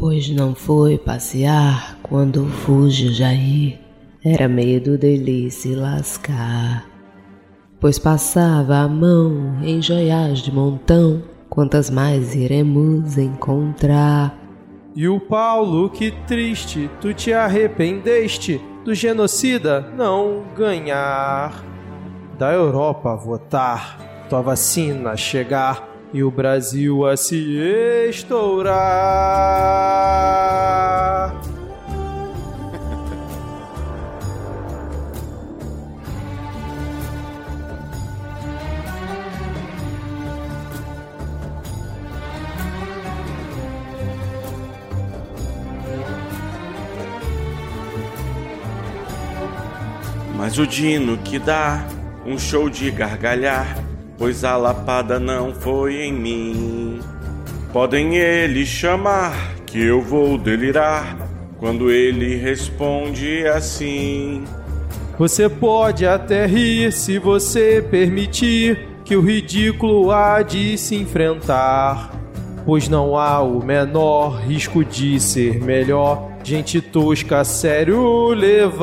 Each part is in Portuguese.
Pois não foi passear quando fuge Jair, era medo dele se lascar. Pois passava a mão em joias de montão, quantas mais iremos encontrar. E o Paulo, que triste, tu te arrependeste do genocida não ganhar. Da Europa votar, tua vacina chegar e o Brasil a se estourar. Mas o Dino que dá um show de gargalhar, pois a lapada não foi em mim. Podem eles chamar que eu vou delirar quando ele responde assim. Você pode até rir se você permitir que o ridículo há de se enfrentar, pois não há o menor risco de ser melhor gente tosca sério levar.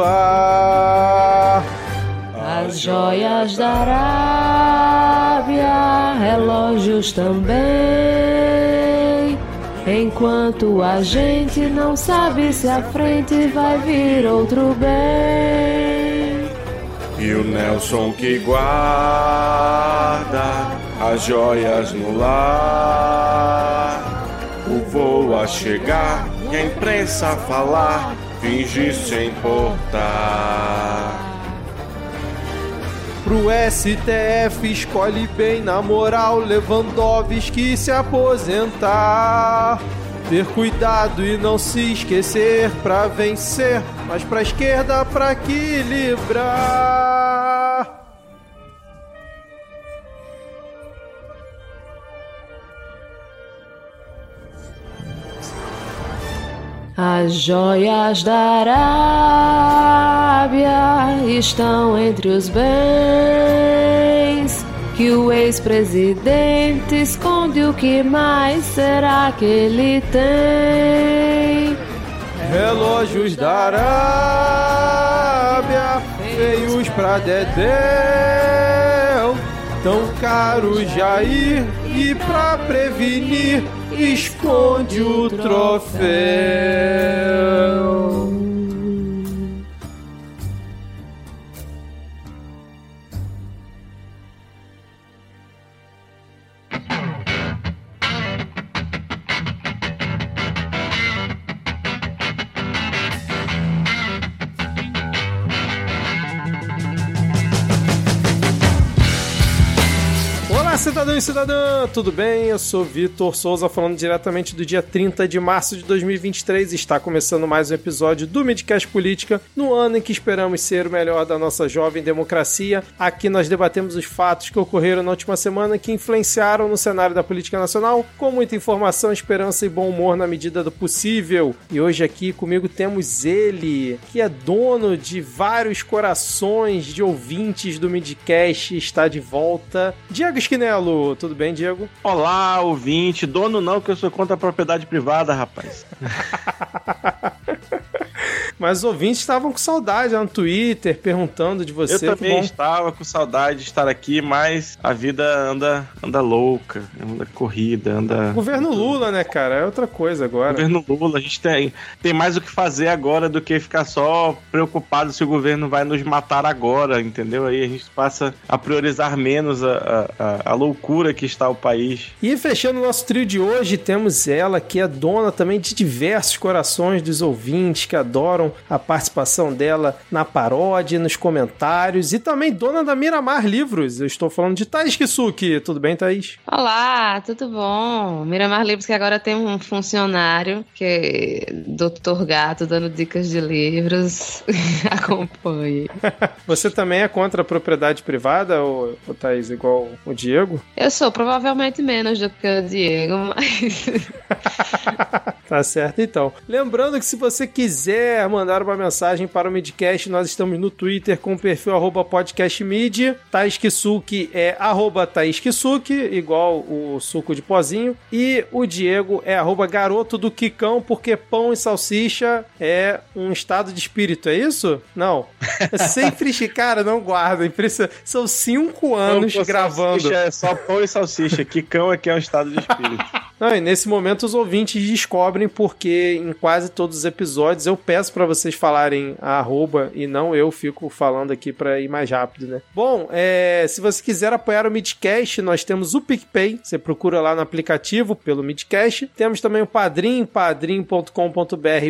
As joias da Arábia, relógios também. Enquanto a gente não sabe se à frente vai vir outro bem. E o Nelson que guarda as joias no lar. O voo a chegar e a imprensa falar, finge se importar. Pro STF escolhe bem na moral Lewandowski se aposentar. Ter cuidado e não se esquecer pra vencer, mas pra esquerda pra equilibrar. As joias da Arábia estão entre os bens que o ex-presidente esconde. O que mais será que ele tem? Relógios da Arábia, feios pra Dedéu, tão caros Jair, e pra prevenir esconde o troféu. E cidadã, tudo bem? Eu sou Vitor Souza, falando diretamente do dia 30 de março de 2023. Está começando mais um episódio do Midcast Política, no ano em que esperamos ser o melhor da nossa jovem democracia. Aqui nós debatemos os fatos que ocorreram na última semana que influenciaram no cenário da política nacional, com muita informação, esperança e bom humor na medida do possível. E hoje aqui comigo temos ele, que é dono de vários corações de ouvintes do Midcast, está de volta. Diego Esquinel Tudo bem, Diego? Olá, ouvinte. Dono não, que eu sou contra a propriedade privada, rapaz. Mas os ouvintes estavam com saudade lá no Twitter, perguntando de você. Eu também estava com saudade de estar aqui, mas a vida anda, anda louca, anda corrida, anda. Governo Lula, né, cara? É outra coisa agora. Governo Lula, a gente tem, tem mais o que fazer agora do que ficar só preocupado se o governo vai nos matar agora, entendeu? Aí a gente passa a priorizar menos a, a, a loucura que está o país. E fechando o nosso trio de hoje, temos ela, que é dona também de diversos corações dos ouvintes que adoram a participação dela na paródia, nos comentários e também dona da Miramar Livros. Eu estou falando de Thaís Kisuki. Tudo bem, Thaís? Olá, tudo bom? Miramar Livros que agora tem um funcionário que é Dr. Gato dando dicas de livros. Acompanhe. Você também é contra a propriedade privada, ou, ou Thaís, igual o Diego? Eu sou, provavelmente menos do que o Diego, mas. Tá certo, então. Lembrando que se você quiser mandar uma mensagem para o Midcast, nós estamos no Twitter com o perfil arroba podcastmid. Thaís Kisuki é arroba Thaís Kisuki, igual o suco de pozinho. E o Diego é arroba garoto do Quicão, porque pão e salsicha é um estado de espírito, é isso? Não. Sempre, cara, não guarda. São cinco anos gravando. É só pão e salsicha. Quicão é que é um estado de espírito. Não, e nesse momento os ouvintes descobrem porque em quase todos os episódios eu peço para vocês falarem a arroba e não eu fico falando aqui para ir mais rápido, né? Bom, é, se você quiser apoiar o Midcast, nós temos o PicPay, você procura lá no aplicativo pelo Midcast. Temos também o Padrim, padrim.com.br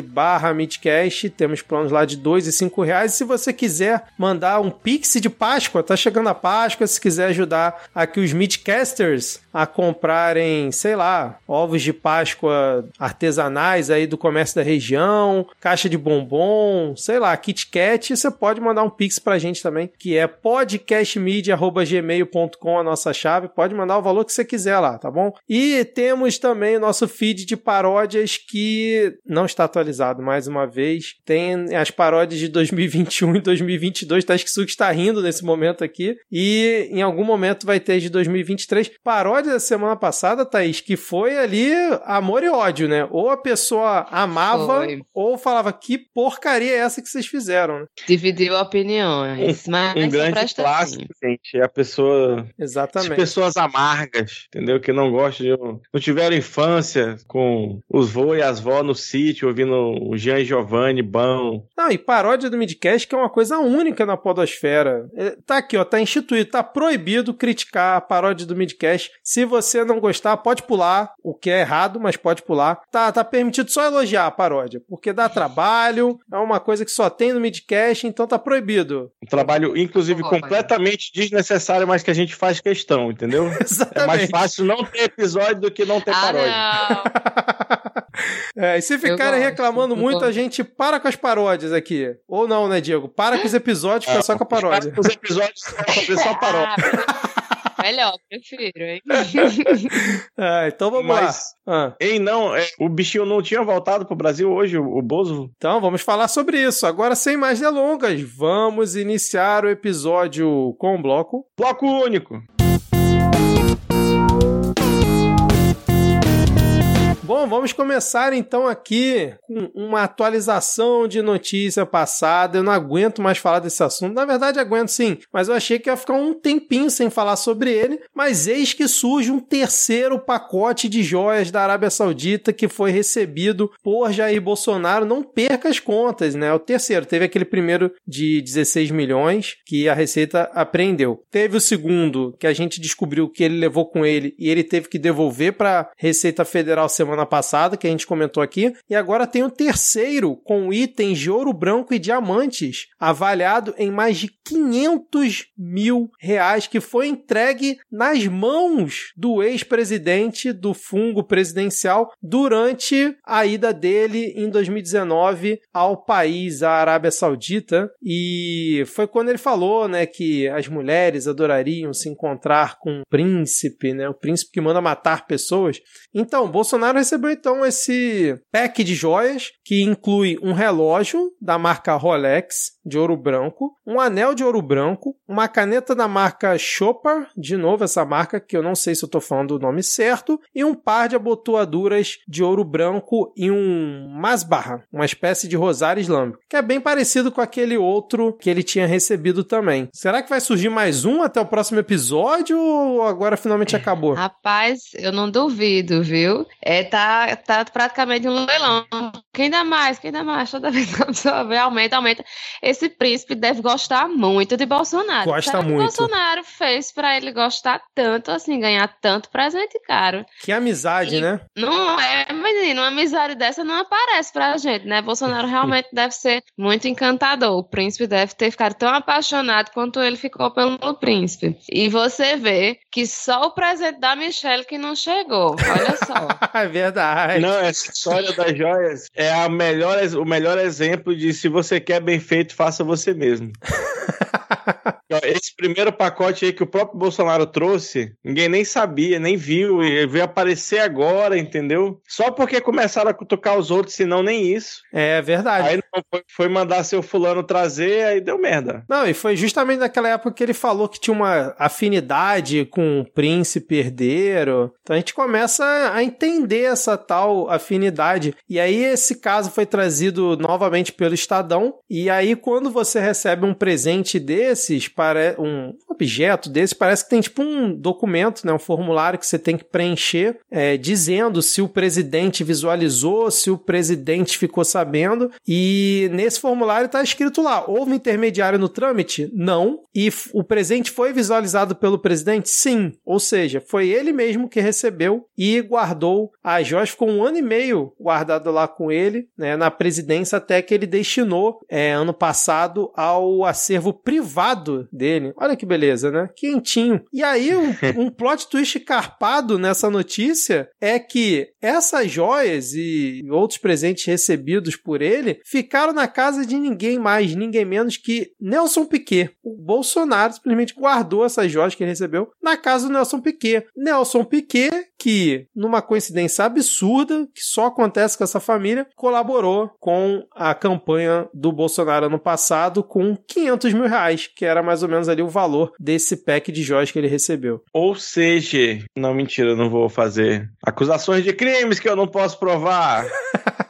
barra Midcast, temos planos lá de dois e cinco reais. Se você quiser mandar um Pix de Páscoa, tá chegando a Páscoa, se quiser ajudar aqui os Midcasters a comprarem, sei lá, ovos de Páscoa artesanais aí do comércio da região, caixa de bombom, sei lá, Kit Kat, você pode mandar um pix pra gente também, que é podcastmedia@gmail.com a nossa chave, pode mandar o valor que você quiser lá, tá bom? E temos também o nosso feed de paródias que não está atualizado mais uma vez. Tem as paródias de 2021 e 2022, tá que está rindo nesse momento aqui, e em algum momento vai ter de 2023 paródia da semana passada, Thaís, que foi ali amor e ódio, né? Ou a pessoa amava, foi. ou falava que porcaria é essa que vocês fizeram, né? Dividiu opiniões. Mas um grande clássico, assim. gente, é a pessoa. Exatamente. As pessoas amargas, entendeu? Que não gostam de. Não tiveram infância com os vô e as vó no sítio, ouvindo o Jean Giovanni bom. Não, e paródia do Midcast que é uma coisa única na Podosfera. É, tá aqui, ó, tá instituído, tá proibido criticar a paródia do Midcast. Se você não gostar, pode pular, o que é errado, mas pode pular. Tá, tá permitido só elogiar a paródia, porque dá trabalho, é uma coisa que só tem no midcast, então tá proibido. Um trabalho, inclusive, oh, completamente desnecessário, mas que a gente faz questão, entendeu? Exatamente. É mais fácil não ter episódio do que não ter ah, paródia. Não. é, e se ficarem reclamando muito, a gente para com as paródias aqui. Ou não, né, Diego? Para com os episódios, fica é, só com a paródia. Para com os episódios, só paródia. Melhor, prefiro, hein? ah, então vamos Mas, lá. Ah. Ei, não, é, o bichinho não tinha voltado pro Brasil hoje, o, o Bozo? Então vamos falar sobre isso. Agora, sem mais delongas, vamos iniciar o episódio com o bloco. Bloco único. Bom, vamos começar então aqui com uma atualização de notícia passada. Eu não aguento mais falar desse assunto. Na verdade, aguento sim, mas eu achei que ia ficar um tempinho sem falar sobre ele. Mas eis que surge um terceiro pacote de joias da Arábia Saudita que foi recebido por Jair Bolsonaro. Não perca as contas, né? O terceiro. Teve aquele primeiro de 16 milhões que a Receita apreendeu. Teve o segundo que a gente descobriu que ele levou com ele e ele teve que devolver para Receita Federal semana semana passada, que a gente comentou aqui, e agora tem o terceiro com itens de ouro branco e diamantes, avaliado em mais de 500 mil reais, que foi entregue nas mãos do ex-presidente do fungo presidencial durante a ida dele em 2019 ao país, a Arábia Saudita, e foi quando ele falou, né, que as mulheres adorariam se encontrar com um príncipe, né, o príncipe que manda matar pessoas. Então, Bolsonaro recebeu então esse pack de joias que inclui um relógio da marca Rolex de ouro branco, um anel de ouro branco, uma caneta da marca Chopper, de novo essa marca que eu não sei se eu tô falando o nome certo, e um par de abotoaduras de ouro branco e um masbarra, uma espécie de rosário islâmico, que é bem parecido com aquele outro que ele tinha recebido também. Será que vai surgir mais um até o próximo episódio ou agora finalmente acabou? Rapaz, eu não duvido, viu? É, tá, tá praticamente um leilão. Quem dá mais? Quem dá mais? Toda vez que a pessoa vê, aumenta, aumenta. Esse príncipe deve gostar muito de Bolsonaro. Gosta Será muito. Que Bolsonaro fez para ele gostar tanto, assim, ganhar tanto presente caro. Que amizade, e né? Não é, menino, uma amizade dessa não aparece pra gente, né? Bolsonaro realmente deve ser muito encantador. O príncipe deve ter ficado tão apaixonado quanto ele ficou pelo príncipe. E você vê que só o presente da Michelle que não chegou. Olha só. é verdade. Não, essa história das joias é a melhor, o melhor exemplo de se você quer bem feito, faça você mesmo. Esse primeiro pacote aí que o próprio Bolsonaro trouxe, ninguém nem sabia, nem viu, e veio aparecer agora, entendeu? Só porque começaram a cutucar os outros, senão nem isso. É verdade. Aí foi, foi mandar seu fulano trazer, aí deu merda. Não, e foi justamente naquela época que ele falou que tinha uma afinidade com o príncipe herdeiro. Então a gente começa a entender essa tal afinidade. E aí esse caso foi trazido novamente pelo Estadão. E aí quando você recebe um presente desses, para um objeto desse, parece que tem tipo um documento, né, um formulário que você tem que preencher, é, dizendo se o presidente visualizou, se o presidente ficou sabendo. E nesse formulário está escrito lá: houve intermediário no trâmite? Não. E o presente foi visualizado pelo presidente? Sim. Ou seja, foi ele mesmo que recebeu e guardou a joias. Ficou um ano e meio guardado lá com ele, né, na presidência, até que ele destinou é, ano passado ao acervo privado dele. Olha que beleza, né? Quentinho. E aí, um, um plot twist carpado nessa notícia é que essas joias e outros presentes recebidos por ele ficaram na casa de ninguém mais, ninguém menos que Nelson Piquet. O Bolsonaro simplesmente guardou essas joias que ele recebeu na casa do Nelson Piquet. Nelson Piquet, que, numa coincidência absurda, que só acontece com essa família, colaborou com a campanha do Bolsonaro ano passado com 500 mil reais, que era mais ou menos ali o valor desse pack de joias que ele recebeu. Ou seja, não, mentira, não vou fazer acusações de crimes que eu não posso provar.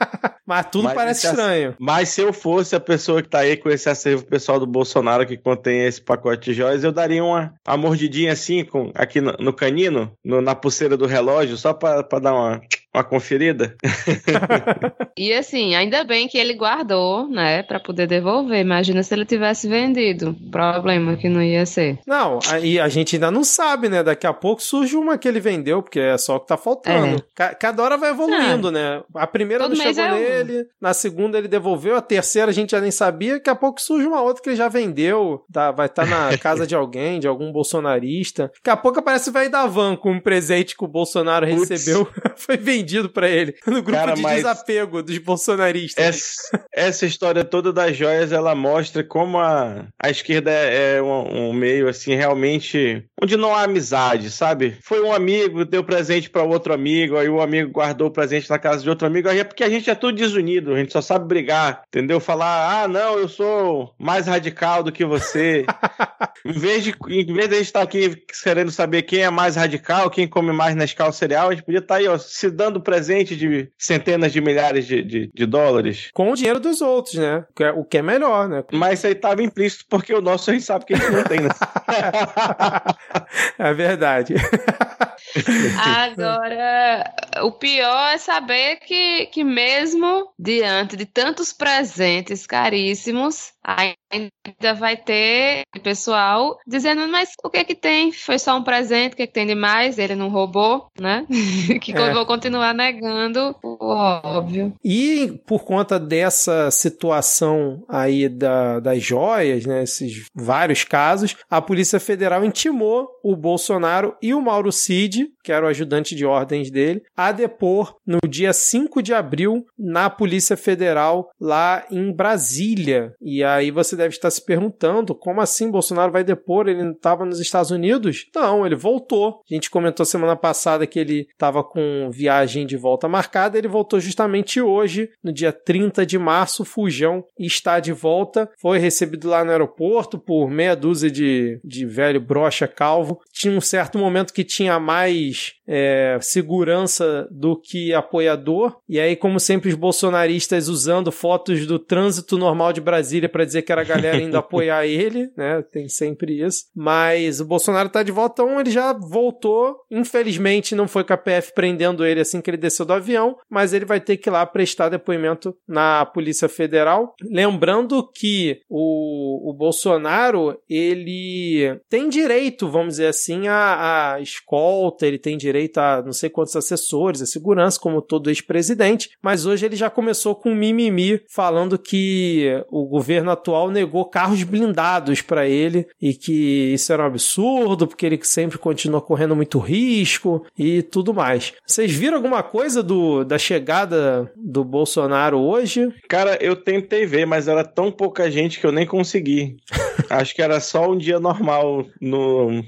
Mas tudo mas parece estranho. Mas se eu fosse a pessoa que tá aí com esse acervo pessoal do Bolsonaro que contém esse pacote de joias, eu daria uma, uma mordidinha assim com, aqui no, no canino, no, na pulseira do relógio, só pra dar uma uma conferida. e assim, ainda bem que ele guardou, né, para poder devolver. Imagina se ele tivesse vendido. Problema que não ia ser. Não, e a gente ainda não sabe, né? Daqui a pouco surge uma que ele vendeu, porque é só o que tá faltando. É. Cada hora vai evoluindo, né? A primeira Todo não chegou é nele, um. na segunda ele devolveu, a terceira a gente já nem sabia, daqui a pouco surge uma outra que ele já vendeu, tá, vai estar tá na casa de alguém, de algum bolsonarista. Daqui a pouco aparece o velho da van com um presente que o Bolsonaro Puts. recebeu, foi vendido vendido para ele no grupo Cara, de desapego dos bolsonaristas. Essa, essa, história toda das joias, ela mostra como a, a esquerda é, é um, um, meio assim realmente onde não há amizade, sabe? Foi um amigo, deu presente para outro amigo, aí o amigo guardou o presente na casa de outro amigo, aí é porque a gente é tudo desunido, a gente só sabe brigar, entendeu? Falar, ah, não, eu sou mais radical do que você. em vez de em vez de a gente estar tá aqui querendo saber quem é mais radical, quem come mais na escala cereal, a gente podia estar tá aí, ó, se dando dando presente de centenas de milhares de, de, de, dólares. Com o dinheiro dos outros, né? O que é, o que é melhor, né? Mas isso aí estava implícito porque o nosso a gente sabe que a gente não tem, né? é verdade. Agora, o pior é saber que, que mesmo diante de tantos presentes caríssimos, ainda vai ter pessoal dizendo, mas o que é que tem? Foi só um presente, o que é que tem de mais? Ele não roubou, né? que é. vou continuar negando o óbvio. E por conta dessa situação aí da, das joias, né, esses vários casos, a Polícia Federal intimou o Bolsonaro e o Mauro Cid, que era o ajudante de ordens dele, a depor no dia 5 de abril na Polícia Federal lá em Brasília. E a aí você deve estar se perguntando: como assim Bolsonaro vai depor? Ele não estava nos Estados Unidos? Não, ele voltou. A gente comentou semana passada que ele estava com viagem de volta marcada. Ele voltou justamente hoje, no dia 30 de março. Fujão está de volta. Foi recebido lá no aeroporto por meia dúzia de, de velho brocha calvo. Tinha um certo momento que tinha mais é, segurança do que apoiador. E aí, como sempre, os bolsonaristas usando fotos do trânsito normal de Brasília para dizer que era a galera indo apoiar ele, né? Tem sempre isso. Mas o Bolsonaro tá de volta, então ele já voltou. Infelizmente, não foi com a PF prendendo ele assim que ele desceu do avião, mas ele vai ter que ir lá prestar depoimento na Polícia Federal. Lembrando que o, o Bolsonaro, ele tem direito, vamos dizer assim, a, a escolta, ele tem direito a não sei quantos assessores, a segurança, como todo ex-presidente, mas hoje ele já começou com um mimimi falando que o governo atual negou carros blindados para ele e que isso era um absurdo, porque ele sempre continua correndo muito risco e tudo mais. Vocês viram alguma coisa do, da chegada do Bolsonaro hoje? Cara, eu tentei ver, mas era tão pouca gente que eu nem consegui. Acho que era só um dia normal no,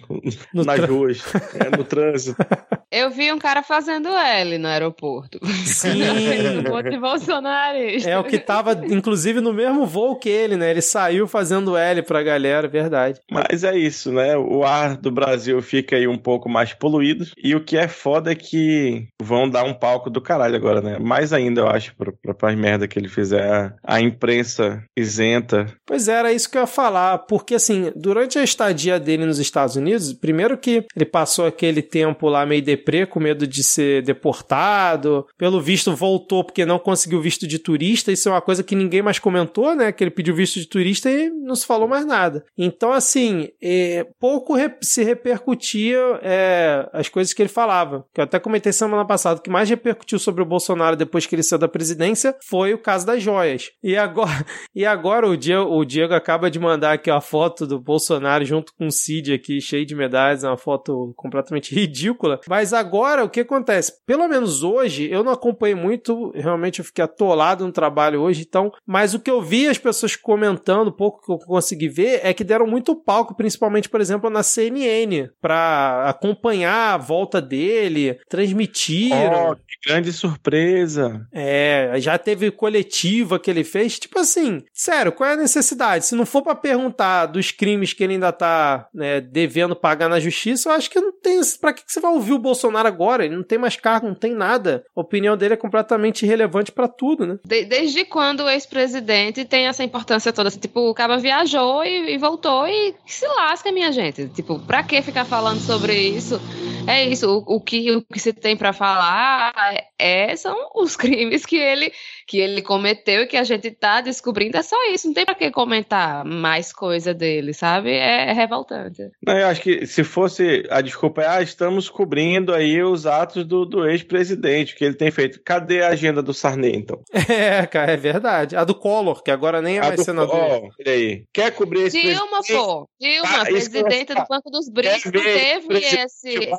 No nas ruas, é, no trânsito. Eu vi um cara fazendo L no aeroporto. Sim. um de bolsonarista. É o que tava, inclusive, no mesmo voo que ele, né? Ele saiu fazendo L pra galera, verdade. Mas é isso, né? O ar do Brasil fica aí um pouco mais poluído. E o que é foda é que vão dar um palco do caralho agora, né? Mais ainda, eu acho, pra, pra, pra merda que ele fizer. A imprensa isenta. Pois é, era isso que eu ia falar, porque assim, durante a estadia dele nos Estados Unidos, primeiro que ele passou aquele tempo lá meio deprê, com medo de ser deportado, pelo visto voltou porque não conseguiu visto de turista, isso é uma coisa que ninguém mais comentou, né, que ele pediu visto de turista e não se falou mais nada. Então, assim, é, pouco se repercutia é, as coisas que ele falava, que eu até comentei semana passada, o que mais repercutiu sobre o Bolsonaro depois que ele saiu da presidência foi o caso das joias. E agora, e agora o Diego, o Diego acaba de mandar aqui a foto do Bolsonaro junto com o Cid aqui, cheio de medalhas, é uma foto completamente ridícula. Mas agora o que acontece? Pelo menos hoje, eu não acompanhei muito, realmente eu fiquei atolado no trabalho hoje, então, mas o que eu vi as pessoas comentando, pouco que eu consegui ver, é que deram muito palco, principalmente, por exemplo, na CNN, pra acompanhar a volta dele, transmitiram. Oh, que grande surpresa. É, já teve coletiva que ele fez. Tipo assim, sério, qual é a necessidade? Se não for pra perguntar dos crimes que ele ainda tá né, devendo pagar na justiça, eu acho que não tem. Pra que que você vai ouvir o Bolsonaro agora? Ele não tem mais cargo, não tem nada. A opinião dele é completamente irrelevante pra tudo, né? De- desde quando o ex-presidente tem essa importância toda? Assim, tipo, o cara viajou e, e voltou e se lasca, minha gente. Tipo, pra que ficar falando sobre isso? É isso, o, o que, o que se tem pra falar é, são os crimes que ele, que ele cometeu e que a gente tá descobrindo. É só isso, não tem pra que comentar mais coisa dele, sabe? É, é revoltante. Não, eu acho que se fosse a desculpa é, ah, estamos cobrindo aí os atos do, do ex-presidente, que ele tem feito. Cadê a agenda do Sarney, então? É, cara, é verdade. A do Collor, que agora nem é A mais do- senador. ó, aí. Quer cobrir esse Dilma, pô. Dilma, Ah, presidenta do. Banco dos BRICS, não teve esse, esse,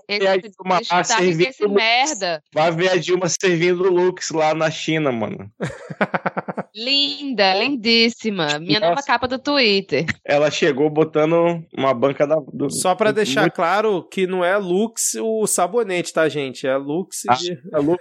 esse Lux. merda. Vai ver a Dilma servindo Lux lá na China, mano. Linda, lindíssima. Minha Nossa. nova capa do Twitter. Ela chegou botando uma banca da. Do, Só pra deixar muito- claro que não é Lux o sabonete, tá, gente? É Lux Ah, de... a Lux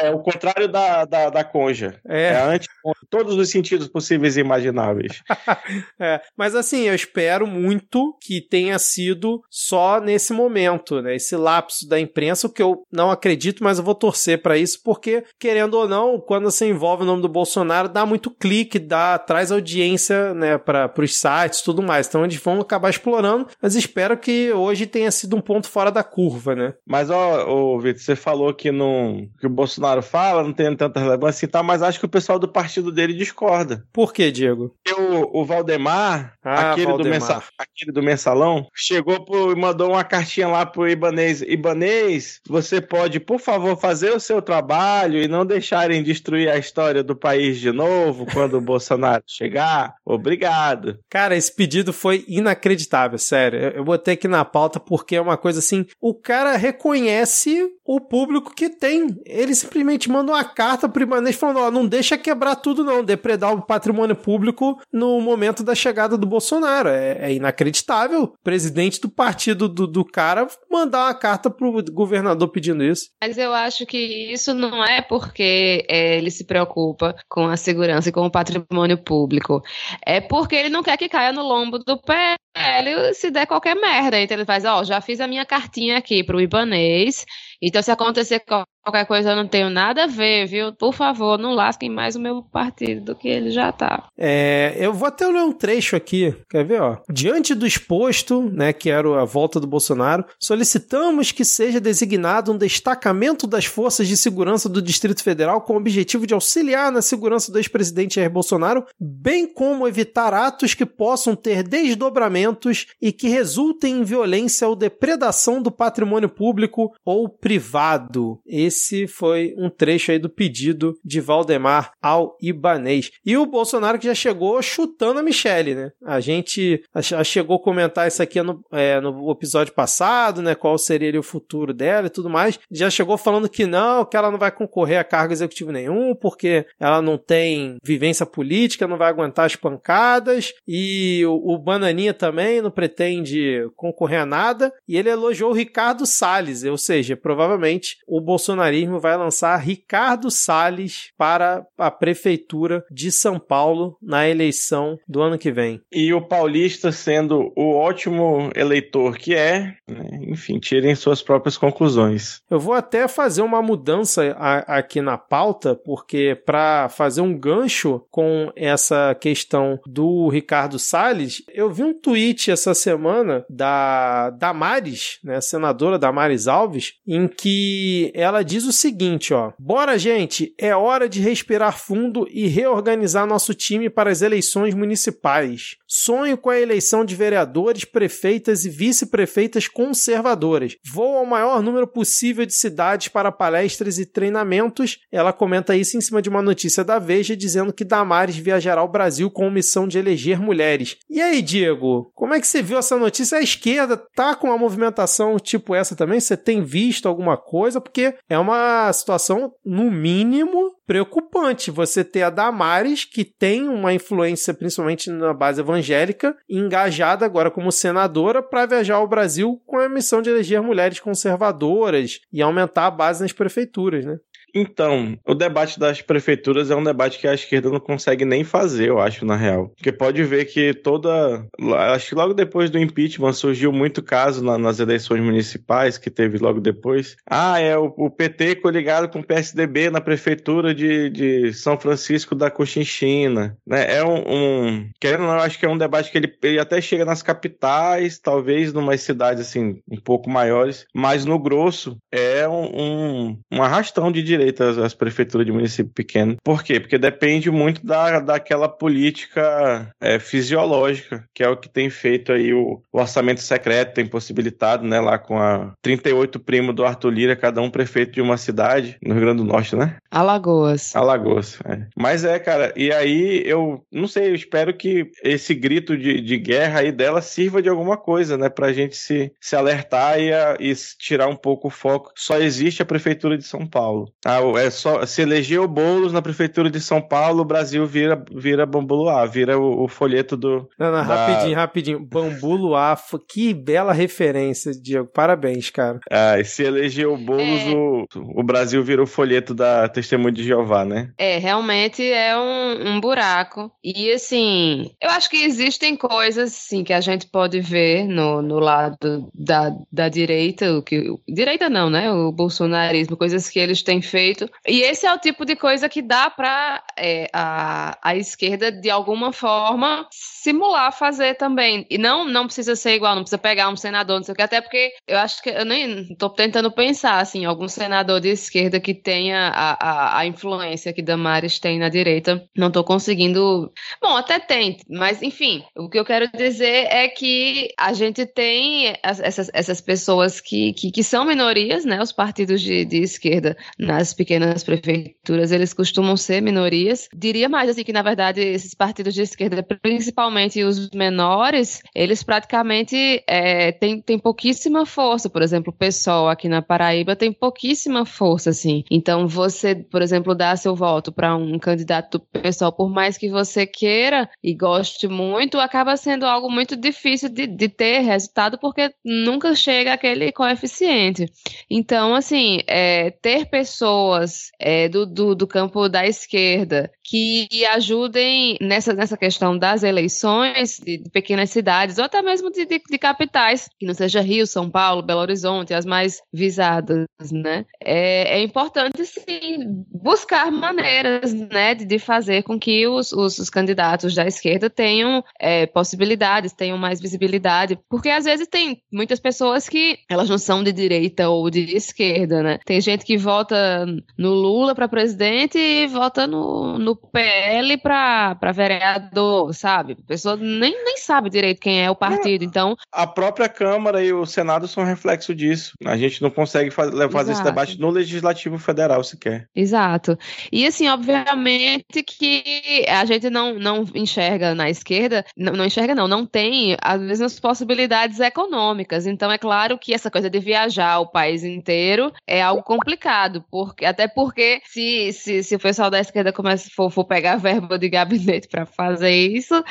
é o contrário da, da, da conja. É, É, anti todos os sentidos possíveis e imagináveis. é. Mas assim, eu espero muito que tenha sido só nesse momento, né? Esse lapso da imprensa, o que eu não acredito, mas eu vou torcer pra isso, porque, querendo ou não, quando você envolve o nome do Bolsonaro, dá muito clique, dá, traz audiência, né, para os sites e tudo mais. Então eles vão acabar explorando, mas espero que hoje tenha sido um ponto fora da curva, né? Mas, ó, ô, Vitor, você falou que, não, que o Bolsonaro fala, não tem tanta relevância e tal, mas acho que o pessoal do partido dele discorda. Por quê, Diego? Porque o, o Valdemar, Ah, aquele, Do Valdemar. mensa, aquele do mensalão, chegou pro, e mandou uma cartinha lá pro Ibanês. Ibanês, você pode, por favor, fazer o seu trabalho e não deixarem destruir a história do país de novo quando o Bolsonaro chegar? Obrigado. Cara, esse pedido foi inacreditável, sério. Eu, eu botei aqui na pauta porque é uma coisa assim. O cara reconhece o público que tem. Ele simplesmente manda uma carta pro Ibanez falando: ó, não deixa quebrar tudo, não, depredar o patrimônio público no momento da chegada do Bolsonaro. É, é inacreditável. O presidente do partido do, do cara mandar uma carta pro governador pedindo isso. Mas eu acho que isso não é porque é, ele se preocupa com a segurança e com o patrimônio público. É porque ele não quer que caia no lombo do PL se der qualquer merda. Então ele faz, ó, já fiz a minha cartinha aqui pro Ibanês. Então se acontecer qualquer coisa, eu não tenho nada a ver, viu? Por favor, não lasquem mais o meu partido do que ele já tá. É, eu vou até ler um trecho aqui, quer ver, ó? Diante do exposto, né, que era a volta do Bolsonaro, solicitamos que seja designado um destacamento das forças de segurança do Distrito Federal com o objetivo de auxiliar na segurança do ex-presidente Jair Bolsonaro, bem como evitar atos que possam ter desdobramentos e que resultem em violência ou depredação do patrimônio público ou privado. Esse foi um trecho aí do pedido de Valdemar ao Ibanês. E o Bolsonaro que já chegou chutando a Michelle, né? A gente já chegou a comentar isso aqui no, é, no episódio passado, né? Qual seria o futuro dela e tudo mais. Já chegou falando que não, que ela não vai concorrer a cargo executivo nenhum, porque ela não tem vivência política, não vai aguentar as pancadas. E o, o Bananinha também não pretende concorrer a nada. E ele elogiou o Ricardo Salles, ou seja, provavelmente o bolsonarismo vai lançar Ricardo Salles para a prefeitura de São Paulo na eleição do ano que vem. E o paulista sendo o ótimo eleitor que é, né? enfim, tirem suas próprias conclusões. Eu vou até fazer uma mudança a, aqui na pauta, porque para fazer um gancho com essa questão do Ricardo Salles, eu vi um tweet essa semana da Damares, né, senadora Damares Alves, em que ela diz o seguinte, ó: "Bora, gente, é hora de respirar fundo e reorganizar nosso time para as eleições municipais. Sonho com a eleição de vereadores, prefeitas e vice-prefeitas conservadoras. Vou ao maior número possível de cidades para palestras e treinamentos." Ela comenta isso em cima de uma notícia da Veja dizendo que Damares viajará ao Brasil com missão de eleger mulheres. E aí, Diego, como é que você viu essa notícia? A esquerda tá com uma movimentação tipo essa também? Você tem visto alguma coisa? Porque é uma situação, no mínimo, preocupante você ter a Damares, que tem uma influência principalmente na base evangélica, engajada agora como senadora para viajar ao Brasil com a missão de eleger mulheres conservadoras e aumentar a base nas prefeituras, né? Então, o debate das prefeituras é um debate que a esquerda não consegue nem fazer, eu acho, na real. Porque pode ver que toda. Acho que logo depois do impeachment surgiu muito caso na, nas eleições municipais que teve logo depois. Ah, é o, o PT coligado com o PSDB na prefeitura de, de São Francisco da Cochinchina. Né? É um, um. Querendo ou não, acho que é um debate que ele, ele até chega nas capitais, talvez numas cidades assim, um pouco maiores, mas no grosso é um, um, um arrastão de direita às, às, prefeituras de município pequeno. Por quê? Porque depende muito da, daquela política é, fisiológica, que é o que tem feito aí o, o, orçamento secreto, tem possibilitado, né, lá com a 38 primo do Arthur Lira, cada um prefeito de uma cidade, no Rio Grande do Norte, né? Alagoas. Alagoas, é. Mas é, cara, e aí eu não sei, eu espero que esse grito de, de guerra aí dela sirva de alguma coisa, né, pra gente se, se alertar e, a, e tirar um pouco o foco. Só existe a Prefeitura de São Paulo. Ah, é só se elegeu Boulos na prefeitura de São Paulo, o Brasil vira vira Bambuluá, vira o, o folheto do. Não, não, da... rapidinho, rapidinho. Bambuluá, que bela referência, Diego. Parabéns, cara. Ah, e se elegeu Boulos, é... o, o Brasil vira o folheto da Testemunha de Jeová, né? É, realmente é um, um buraco. E assim, eu acho que existem coisas sim que a gente pode ver no, no lado da, da direita, o que. Direita não, né? O bolsonarismo, coisas que eles têm feito feito. E esse é o tipo de coisa que dá para é, a, a esquerda, de alguma forma, simular fazer também. E não, não precisa ser igual, não precisa pegar um senador, não sei o que, até porque eu acho que eu nem estou tentando pensar, assim, algum senador de esquerda que tenha a, a, a influência que Damares tem na direita. Não estou conseguindo. Bom, até tem, mas enfim, o que eu quero dizer é que a gente tem essas, essas pessoas que, que, que são minorias, né? Os partidos de, de esquerda nas as pequenas prefeituras, eles costumam ser minorias. Diria mais assim que, na verdade, esses partidos de esquerda, principalmente os menores, eles praticamente é, têm, têm pouquíssima força. Por exemplo, o PSOL aqui na Paraíba tem pouquíssima força, assim. Então, você, por exemplo, dá seu voto para um candidato do PSOL, por mais que você queira e goste muito, acaba sendo algo muito difícil de, de ter resultado, porque nunca chega aquele coeficiente. Então, assim, é, ter pessoas pessoas é, do, do, do, campo da esquerda que ajudem nessa, nessa questão das eleições de, de pequenas cidades ou até mesmo de, de, de, capitais, que não seja Rio, São Paulo, Belo Horizonte, as mais visadas, né? É, é importante, sim, buscar maneiras, né, de, de fazer com que os, os, os candidatos da esquerda tenham é, possibilidades, tenham mais visibilidade, porque às vezes tem muitas pessoas que elas não são de direita ou de esquerda, né? Tem gente que vota no Lula para presidente e vota no, no PL para vereador, sabe? A pessoa nem, nem sabe direito quem é o partido, é, então... A própria Câmara e o Senado são reflexo disso. A gente não consegue fazer, fazer esse debate no Legislativo Federal sequer. Exato. E assim, obviamente que a gente não, não enxerga na esquerda, não, não enxerga não, não tem as mesmas possibilidades econômicas. Então é claro que essa coisa de viajar o país inteiro é algo complicado, porque até porque se, se, se o pessoal da esquerda começa, for, for pegar verba de gabinete para fazer isso,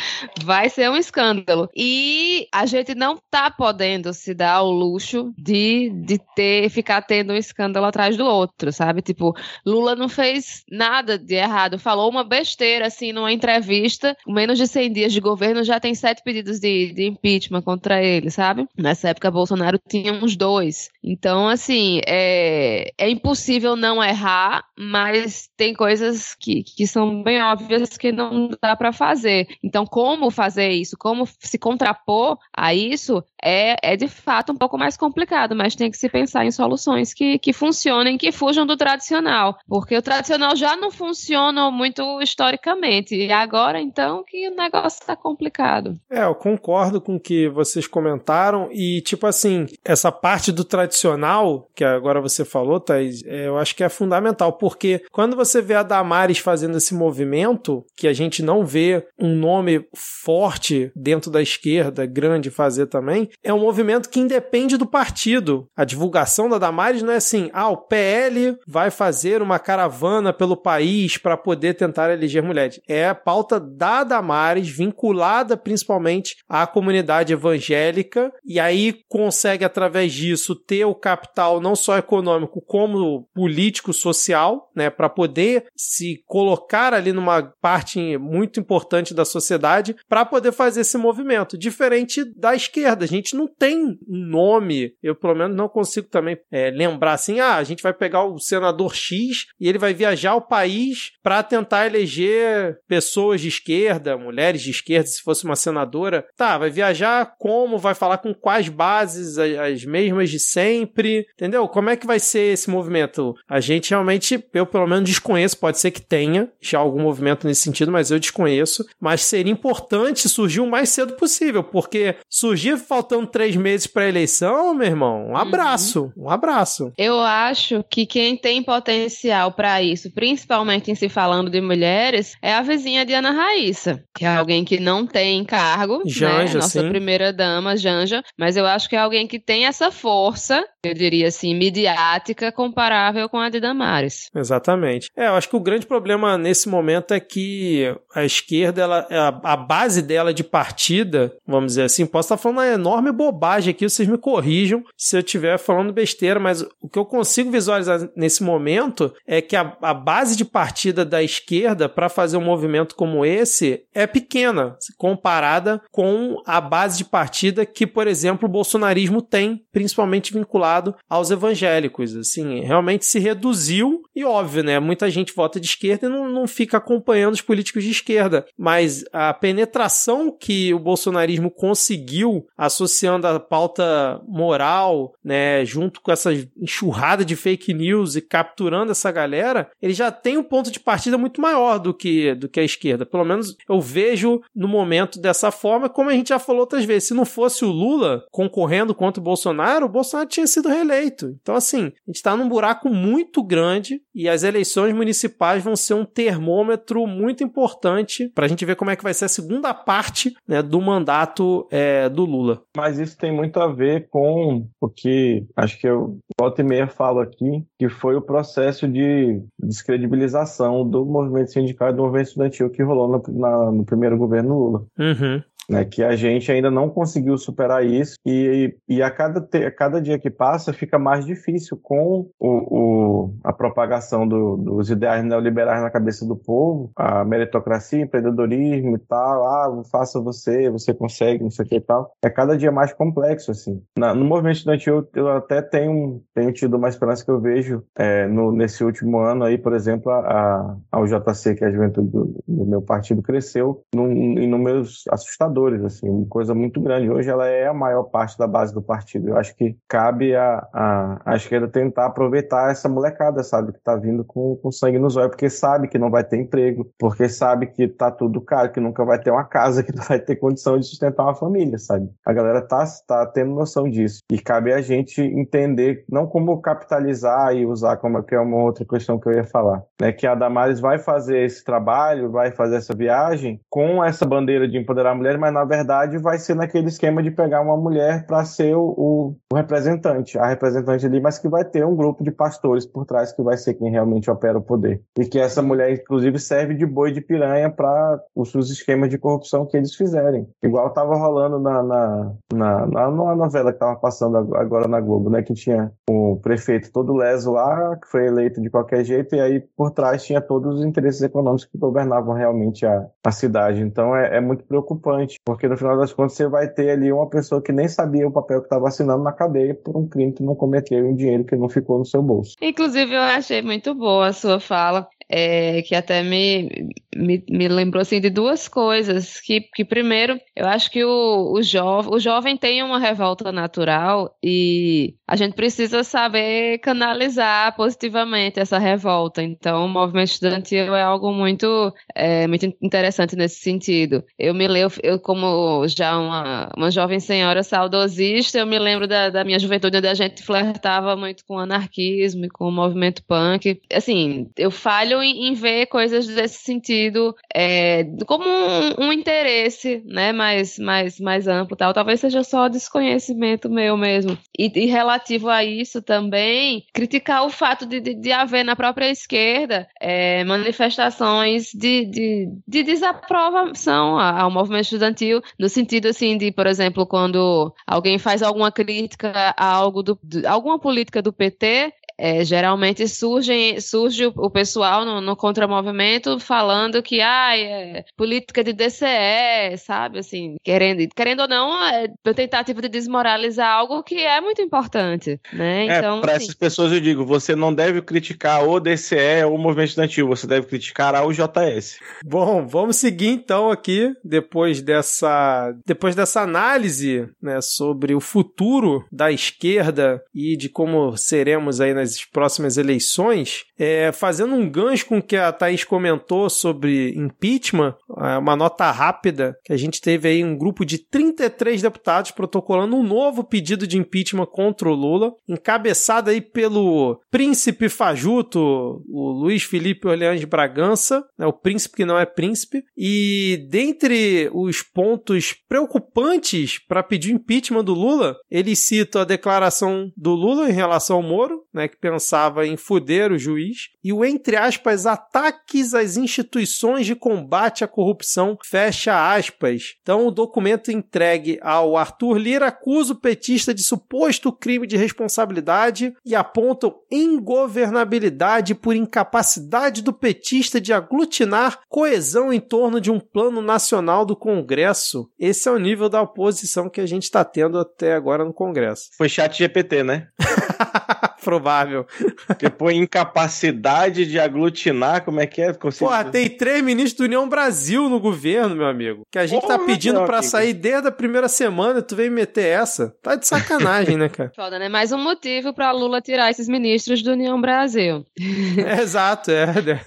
vai ser um escândalo. E a gente não tá podendo se dar o luxo de, de ter ficar tendo um escândalo atrás do outro, sabe? Tipo, Lula não fez nada de errado, falou uma besteira assim numa entrevista, menos de 100 dias de governo já tem sete pedidos de, de impeachment contra ele, sabe? Nessa época Bolsonaro tinha uns dois. Então, assim, é, é impossível não errar, mas tem coisas que, que são bem óbvias que não dá para fazer. Então, como fazer isso? Como se contrapor a isso é, é de fato um pouco mais complicado, mas tem que se pensar em soluções que, que funcionem, que fujam do tradicional. Porque o tradicional já não funciona muito historicamente. E agora, então, que o negócio está complicado. É, eu concordo com o que vocês comentaram. E, tipo assim, essa parte do tradicional, que agora você falou, Thaís, é, eu acho que é fundamental. Porque quando você vê a Damares fazendo esse movimento, que a gente não vê um nome forte dentro da esquerda, grande, fazer também, é um movimento que independe do partido. A divulgação da Damares não é assim, ah, o PL vai fazer uma caravana pelo país para poder tentar eleger mulheres. É a pauta da Damares, vinculada principalmente à comunidade evangélica, e aí consegue, através disso, ter o capital não só econômico, como político, social, né, para poder se colocar ali numa parte muito importante da sociedade para poder fazer esse movimento. Diferente da esquerda, a gente não tem um nome, eu pelo menos não consigo também é, lembrar assim, ah, a gente vai pegar o senador X e ele vai viajar ao país para tentar eleger pessoas de esquerda, mulheres de esquerda, se fosse uma senadora. Tá, vai viajar como? Vai falar com quais bases? As, as mesmas de sempre? Entendeu? Como é que vai ser esse movimento? A gente realmente, eu pelo menos desconheço, pode ser que tenha já algum movimento nesse sentido, mas eu desconheço. Mas seria importante surgir o mais cedo possível, porque surgir faltando três meses para eleição, meu irmão, um abraço, uhum. um abraço. Eu acho que quem tem potencial para isso, principalmente em se falando de mulheres, é a vizinha de Ana Raíssa, que é alguém que não tem cargo, né? Janja, né? Nossa sim. primeira dama, Janja, mas eu acho que é alguém que tem essa força, eu diria assim, midiática comparável com a de Damares. Exatamente. É, eu acho que o grande problema nesse momento é que a esquerda, ela, a, base dela de partida, vamos dizer assim, posso estar falando uma enorme bobagem aqui, vocês me corrijam se eu estiver falando besteira, mas o que eu consigo visualizar nesse momento é que a, a base de partida da esquerda para fazer um movimento como esse é pequena, comparada com a base de partida que, por exemplo, o bolsonarismo tem, principalmente vinculado aos evangélicos. Assim, realmente se reduziu e óbvio, né? Muita gente vota de esquerda e não, não fica acompanhando os políticos de esquerda, mas a penetração que o bolsonarismo conseguiu associando a pauta moral, né, junto com essa enxurrada de fake news e capturando essa galera, ele já tem um ponto de partida muito maior do que, do que a esquerda. Pelo menos eu vejo no momento dessa forma, como a gente já falou outras vezes, se não fosse o Lula concorrendo contra o Bolsonaro, o Bolsonaro tinha sido reeleito. Então, assim, a gente está num buraco muito grande e as eleições municipais vão ser um termômetro muito importante para a gente ver como é que vai ser a segunda parte né, do mandato é, do Lula. Mas isso tem muito a ver com o que acho que eu volta e meia falo aqui, que foi o processo de descredibilização do movimento sindical e do movimento estudantil que rolou no, na, no primeiro governo Lula. Uhum né, que a gente ainda não conseguiu superar isso. E, e a, cada te, a cada dia que passa fica mais difícil com o, o a propagação do, dos ideais neoliberais na cabeça do povo, a meritocracia, empreendedorismo e tal, ah, faça você, você consegue, não sei o que e tal, é cada dia mais complexo, assim. Na, no movimento estudantil eu, eu até tenho, tenho tido uma esperança que eu vejo é, no, nesse último ano aí, por exemplo, a, a UJC, que é a juventude do, do meu partido, cresceu num, em números assustadores senadores, assim, uma coisa muito grande. Hoje ela é a maior parte da base do partido. Eu acho que cabe a, a, a esquerda tentar aproveitar essa molecada, sabe, que tá vindo com, com sangue nos olhos, porque sabe que não vai ter emprego, porque sabe que tá tudo caro, que nunca vai ter uma casa, que não vai ter condição de sustentar uma família, sabe? A galera tá, tá tendo noção disso. E cabe a gente entender, não como capitalizar e usar como que é uma outra questão que eu ia falar, né? Que a Damares vai fazer esse trabalho, vai fazer essa viagem com essa bandeira de empoderar a mulher, mas na verdade vai ser naquele esquema de pegar uma mulher para ser o, o, representante, a representante ali, mas que vai ter um grupo de pastores por trás que vai ser quem realmente opera o poder. E que essa mulher, inclusive, serve de boi de piranha para os, os esquemas de corrupção que eles fizerem. Igual estava rolando na, na, na, na, na novela que estava passando agora na Globo, né? Que tinha o prefeito todo leso lá, que foi eleito de qualquer jeito, e aí por trás tinha todos os interesses econômicos que governavam realmente a, a cidade. Então é, é muito preocupante, porque no final das contas você vai ter ali uma pessoa que nem sabia o papel que estava assinando na cadeia por um crime que não cometeu e um dinheiro que não ficou no seu bolso. Inclusive, eu achei muito boa a sua fala é, que até me, me, me, lembrou assim, de duas coisas. Que, que primeiro, eu acho que o, o, jovem, o jovem tem uma revolta natural e a gente precisa saber canalizar positivamente essa revolta. Então, o movimento estudantil é algo muito, é, muito interessante nesse sentido. Eu me lembro, eu, como já uma, uma jovem senhora saudosista, eu me lembro da, da minha juventude, onde a gente flertava muito com o anarquismo e com o movimento punk. Assim, eu falho trabalho em, em ver coisas desse sentido é, como um, um, interesse, né, mais, mais, mais amplo, tal. Talvez seja só desconhecimento meu mesmo. E, e relativo a isso também, criticar o fato de, de, de haver na própria esquerda é, manifestações de, de, de desaprovação ao movimento estudantil, no sentido assim de, por exemplo, quando alguém faz alguma crítica a algo do, alguma política do PT, é, geralmente surge, surge o, o pessoal no, no contramovimento falando que ah, é política de DCE, sabe? Assim, querendo, querendo ou não, é tentativa de desmoralizar algo que é muito importante, né? É, então, para assim, essas pessoas eu digo, você não deve criticar o DCE ou o movimento estudantil, você deve criticar ao JS. Bom, vamos seguir então aqui, depois dessa, depois dessa análise né, sobre o futuro da esquerda e de como seremos aí nas nas próximas eleições, é, fazendo um gancho com o que a Thaís comentou sobre impeachment, é, uma nota rápida, que a gente teve aí um grupo de 33 deputados protocolando um novo pedido de impeachment contra o Lula, encabeçado aí pelo príncipe fajuto, o Luiz Felipe Orleans de Bragança, né, o príncipe que não é príncipe, e dentre os pontos preocupantes para pedir impeachment do Lula, ele cita a declaração do Lula em relação ao Moro, né, que pensava em fuder o juiz, e o, entre aspas, ataques às instituições de combate à corrupção, fecha aspas. Então, o documento entregue ao Arthur Lira acusa o petista de suposto crime de responsabilidade e apontam ingovernabilidade por incapacidade do petista de aglutinar coesão em torno de um plano nacional do Congresso. Esse é o nível da oposição que a gente está tendo até agora no Congresso. Foi chat GPT, né? Provável. Põe incapacidade de aglutinar, como é que é? Consigo... Porra, tem três ministros do União Brasil no governo, meu amigo. Que a gente tá Porra, tá pedindo para sair desde a primeira semana, tu veio meter essa. Tá de sacanagem, né, cara? Foda, né? Mais um motivo para Lula tirar esses ministros do União Brasil. É, exato, é. Né?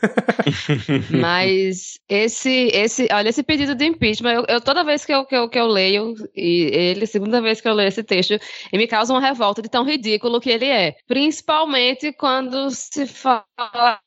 Mas esse, esse, olha, esse pedido de impeachment, eu, eu toda vez que eu, que eu, que eu leio, e ele, segunda vez que eu leio esse texto, e me causa uma revolta de tão ridículo que ele é. Principalmente quando se fala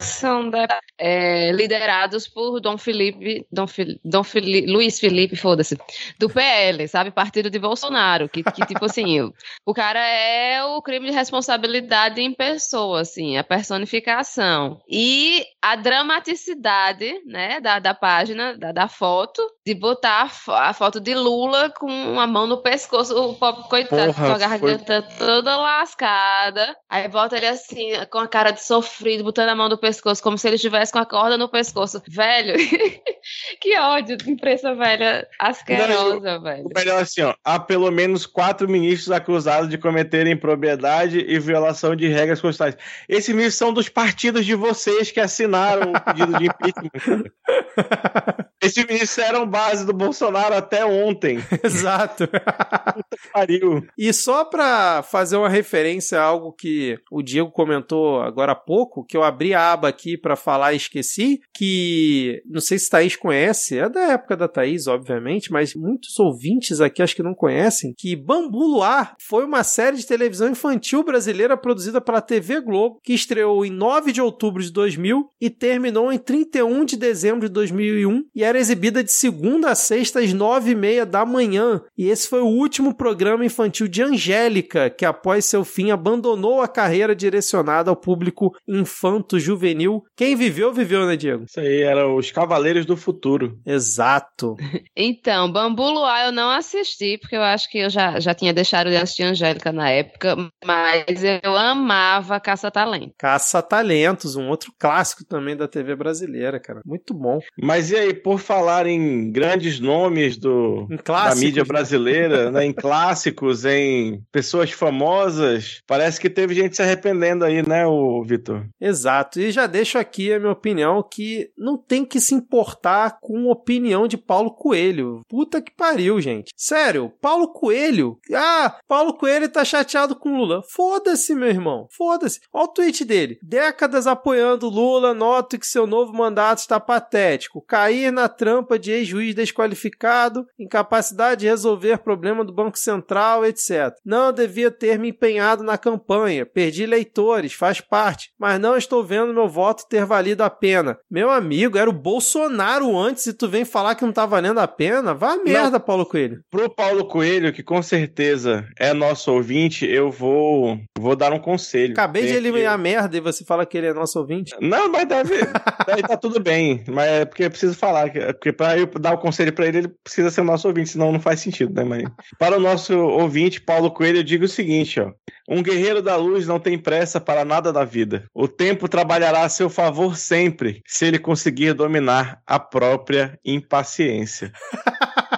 são é, liderados por Dom Felipe, Dom, Fili, Dom Fili, Luiz Felipe, foda-se, do PL, sabe? Partido de Bolsonaro, que, que tipo assim, o, o cara é o crime de responsabilidade em pessoa, assim, a personificação. E a dramaticidade, né, da, da página, da, da foto, de botar a, a, foto de Lula com uma mão no pescoço, o pobre coitado, Porra, com a garganta foi... toda lascada. Aí bota ele assim, com a cara de sofrido, botando a mão no pescoço, como se ele estivesse com a corda no pescoço. Velho, que ódio, imprensa velha asquerosa, Não, velho. O melhor assim, ó, há pelo menos quatro ministros acusados de cometerem impropriedade e violação de regras constitucionais. Esses ministros são dos partidos de vocês que assinaram o pedido de impeachment. Esses ministros eram base do Bolsonaro até ontem. Exato. Puta pariu. E só pra fazer uma referência a algo que o Diego comentou agora há pouco, que eu abri a aqui pra falar esqueci, que não sei se Thaís conhece, é da época da Thaís, obviamente, mas muitos ouvintes aqui acho que não conhecem, que Bambu Luar foi uma série de televisão infantil brasileira produzida pela TV Globo, que estreou em 9 de outubro de 2000 e terminou em 31 de dezembro de 2001 e era exibida de segunda a sexta às nove e meia da manhã. E esse foi o último programa infantil de Angélica, que após seu fim abandonou a carreira direcionada ao público infanto-juvenil. Quem viveu, viveu, né, Diego? Isso aí, eram os Cavaleiros do Futuro. Exato. Então, Bambu Luar eu não assisti, porque eu acho que eu já, já tinha deixado de assistir Angélica na época, mas eu amava Caça-Talento. Caça-Talentos, um outro clássico também da TV brasileira, cara. Muito bom. Mas e aí, por falar em grandes nomes do, Em da mídia né? brasileira, né, em clássicos, em pessoas famosas, parece que teve gente se arrependendo aí, né, o Vitor? Exato. E já deixo aqui a minha opinião que não tem que se importar com opinião de Paulo Coelho. Puta que pariu, gente. Sério, Paulo Coelho. Ah, Paulo Coelho tá chateado com Lula. Foda-se, meu irmão. Foda-se. Olha o tweet dele. Décadas apoiando Lula, noto que seu novo mandato está patético. Cair na trampa de ex-juiz desqualificado, incapacidade de resolver problema do Banco Central, etc. Não devia ter me empenhado na campanha. Perdi eleitores, faz parte. Mas não estou vendo meu voto ter valido a pena. Meu amigo, era o Bolsonaro antes e tu vem falar que não tá valendo a pena? Vá merda, Paulo Coelho. Pro Paulo Coelho, que com certeza é nosso ouvinte, eu vou, vou dar um conselho. Acabei de eliminar a merda e você fala que ele é nosso ouvinte. Não, mas deve. Daí tá tudo bem. Mas é porque eu preciso falar. que- é Porque pra eu dar o conselho pra ele, ele precisa ser nosso ouvinte, senão não faz sentido, né, mãe? Para o nosso ouvinte, Paulo Coelho, eu digo o seguinte, ó. Um guerreiro da luz não tem pressa para nada da vida. O tempo trabalhará a seu favor sempre, se ele conseguir dominar a própria impaciência.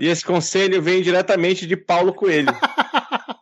E esse conselho vem diretamente de Paulo Coelho.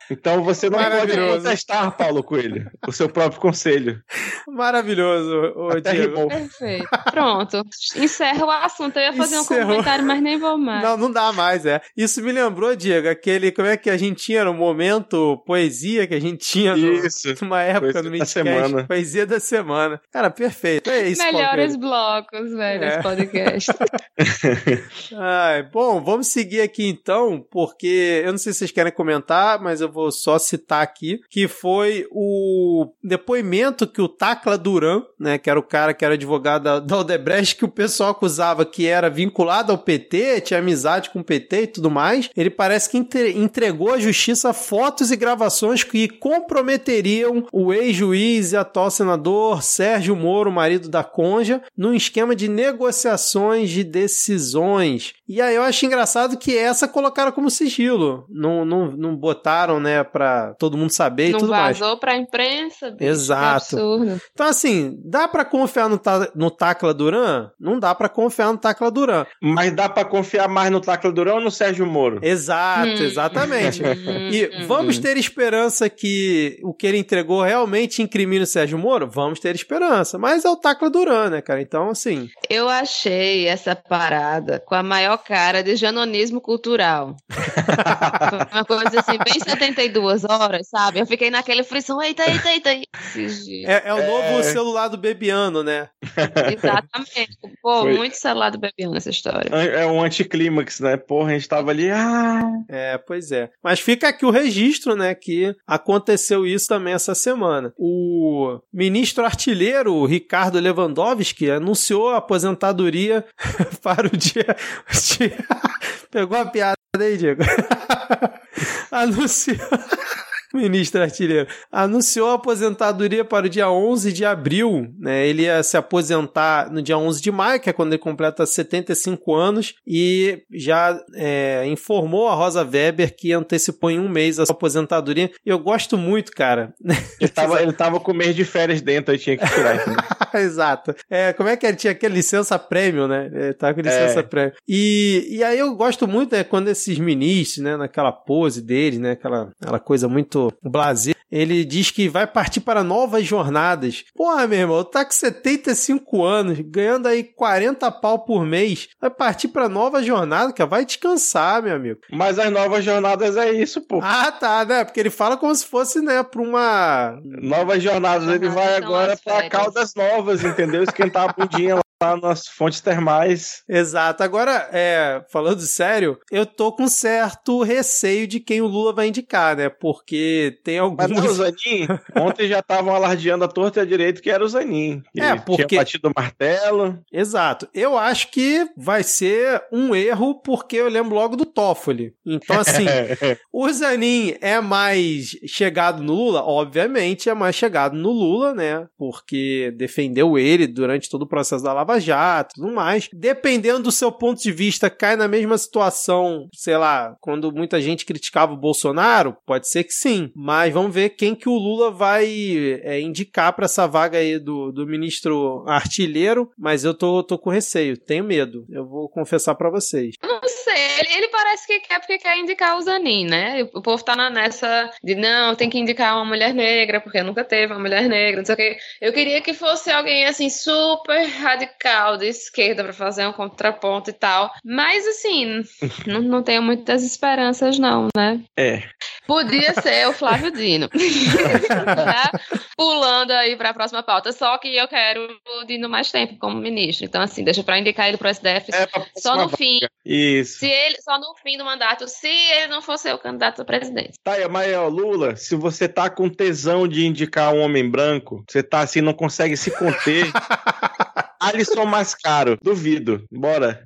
Então você não pode contestar, Paulo Coelho, o seu próprio conselho. Maravilhoso, ô Até Diego. Perfeito. Pronto. Encerra o assunto. Eu ia fazer Encerrou. um comentário, mas nem vou mais. Não, não dá mais, é. Isso me lembrou, Diego, aquele. Como é que a gente tinha no momento poesia que a gente tinha no, Isso. numa época Poesia no da Midcast? semana. Poesia da semana. Cara, perfeito. É isso, Melhores blocos, velho, É. esse podcast. Ai, bom, vamos seguir aqui então, porque eu não sei se vocês querem comentar, mas eu vou só citar aqui, que foi o depoimento que o Tacla Duran, né, que era o cara que era advogado da, da Odebrecht, que o pessoal acusava que era vinculado ao PT, tinha amizade com o PT e tudo mais, ele parece que entre- entregou à justiça fotos e gravações que comprometeriam o ex-juiz e atual senador Sérgio Moro, marido da Conja, num esquema de negociações de decisões. E aí eu acho engraçado que essa colocaram como sigilo. Não, não, não botaram, né, pra todo mundo saber e Não tudo mais. vazou pra imprensa. bicho, Exato. Que absurdo. Então, assim, dá pra confiar no, Ta- no Tacla Duran? Não dá pra confiar no Tacla Duran. Mas dá pra confiar mais no Tacla Durão ou no Sérgio Moro? Exato, Hum. exatamente. Hum, E hum. vamos ter esperança que o que ele entregou realmente incrimine o Sérgio Moro? Vamos ter esperança. Mas é o Tacla Duran, né, cara? Então, assim. Eu achei essa parada com a maior cara de janonismo cultural. Uma coisa assim, bem 72 horas, sabe? Eu fiquei naquele frição, eita, eita, eita. É, é o novo É. celular do Bebiano, né? Exatamente. Pô, Foi. muito celular do Bebiano essa história. É um anticlímax, né? Porra, a gente tava ali. Ah, É, pois é. Mas fica aqui o registro, né, que aconteceu isso também essa semana. O ministro artilheiro Ricardo Lewandowski anunciou a aposentadoria para o dia. dia- Pegou a piada aí, Diego? anunciou. Ministro artilheiro anunciou a aposentadoria para o dia 11 de abril, né? Ele ia se aposentar no dia 11 de maio, que é quando ele completa 75 anos, e já é, informou a Rosa Weber que antecipou em um mês a sua aposentadoria. Eu gosto muito, cara. ele tava, ele tava com o mês de férias dentro, aí tinha que tirar. Exato. É, como é que ele tinha aquele licença prêmio, né? Ele tava com licença É. prêmio. E, e aí eu gosto muito, né, quando esses ministros, né, naquela pose deles, né, aquela, aquela coisa muito blazer, Ele diz que vai partir para novas jornadas. Porra, meu irmão, tá com 75 anos, ganhando aí 40 pau por mês, vai partir para nova jornada, que vai descansar, meu amigo. Mas as novas jornadas é isso, pô. Ah, tá, né? Porque ele fala como se fosse, né, pra uma. Novas jornadas, ele vai agora pra Caldas Novas, entendeu? Esquentar a bundinha lá lá nas fontes termais. Exato. Agora, é, falando sério, eu tô com certo receio de quem o Lula vai indicar, né? Porque tem alguns... Mas não, o Zanin, ontem já estavam alardeando a torta e a direita que era o Zanin. É, porque... Tinha batido o martelo. Exato. Eu acho que vai ser um erro porque eu lembro logo do Toffoli. Então, assim, o Zanin é mais chegado no Lula? Obviamente é mais chegado no Lula, né? Porque defendeu ele durante todo o processo da Lava Lava Jato tudo mais. Dependendo do seu ponto de vista, cai na mesma situação, sei lá, quando muita gente criticava o Bolsonaro? Pode ser que sim. Mas vamos ver quem que o Lula vai é, indicar para essa vaga aí do, do ministro artilheiro. Mas eu tô, tô com receio, tenho medo. Eu vou confessar para vocês. Não sei, ele, ele, parece que quer porque quer indicar o Zanin, né? O povo tá nessa de não, tem que indicar uma mulher negra, porque nunca teve uma mulher negra, não sei o que. Eu queria que fosse alguém assim super radical radical de esquerda para fazer um contraponto e tal. Mas assim, não, não tenho muitas esperanças, não, né? É. Podia ser o Flávio Dino. Tá pulando aí para a próxima pauta. Só que eu quero o Dino mais tempo como ministro. Então, assim, deixa para indicar ele para o SDF é, só no fim. Isso. Se ele, só no fim do mandato, se ele não for ser o candidato a presidente. Tá, ó, Lula, se você tá com tesão de indicar um homem branco, você tá assim, não consegue se conter. Alisson mais caro, duvido. Bora.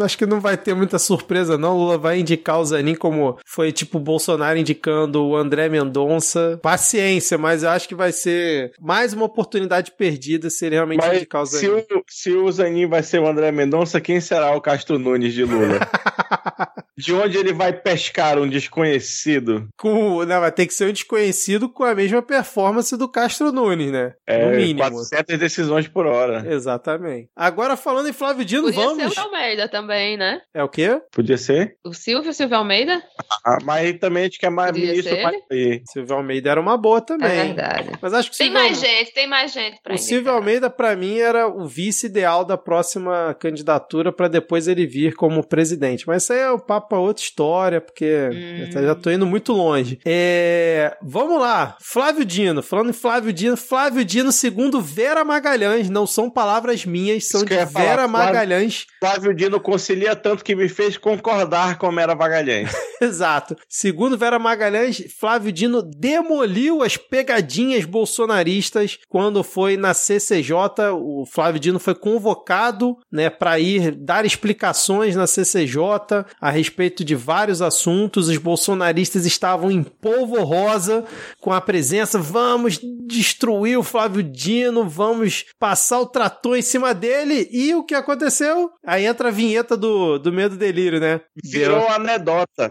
Acho que não vai ter muita surpresa, não. Lula vai indicar o Zanin como foi tipo o Bolsonaro indicando o André Mendonça. Paciência, mas eu acho que vai ser mais uma oportunidade perdida se ele realmente mas indicar o Zanin. Se o, se o Zanin vai ser o André Mendonça, quem será o Castro Nunes de Lula? de onde ele vai pescar um desconhecido? Com, não, vai ter que ser um desconhecido com a mesma performance do Castro Nunes, né? É, no mínimo. 400 decisões por hora. Exatamente. Agora falando em Flávio Dino, Podia vamos. Podia ser o Almeida também, né? É o quê? Podia ser. O Silvio, Silvio Almeida? Ah, mas também a gente quer mais Podia ministro pra ir. Silvio Almeida era uma boa também. É verdade. Mas acho que tem Silvio... mais gente, tem mais gente pra O Silvio Almeida, para mim, era o vice ideal da próxima candidatura para depois ele vir como presidente. Mas isso aí é o papo pra outra história, porque hum. eu já tô indo muito longe. É... Vamos lá. Flávio Dino. Falando em Flávio Dino, Flávio Dino, segundo Vera Magalhães, não são palavras minhas, são de Vera falar. Magalhães. Flávio Dino concilia tanto que me fez concordar com Vera Magalhães. Exato. Segundo Vera Magalhães, Flávio Dino demoliu as pegadinhas bolsonaristas quando foi na CCJ. O Flávio Dino foi convocado né, para ir dar explicações na CCJ a respeito de vários assuntos. Os bolsonaristas estavam em polvo rosa com a presença. Vamos destruir o Flávio Dino, vamos passar o trator em cima dele. E o que aconteceu? Aí entra a vinheta do, do Medo Delírio, né? Virou deu... anedota.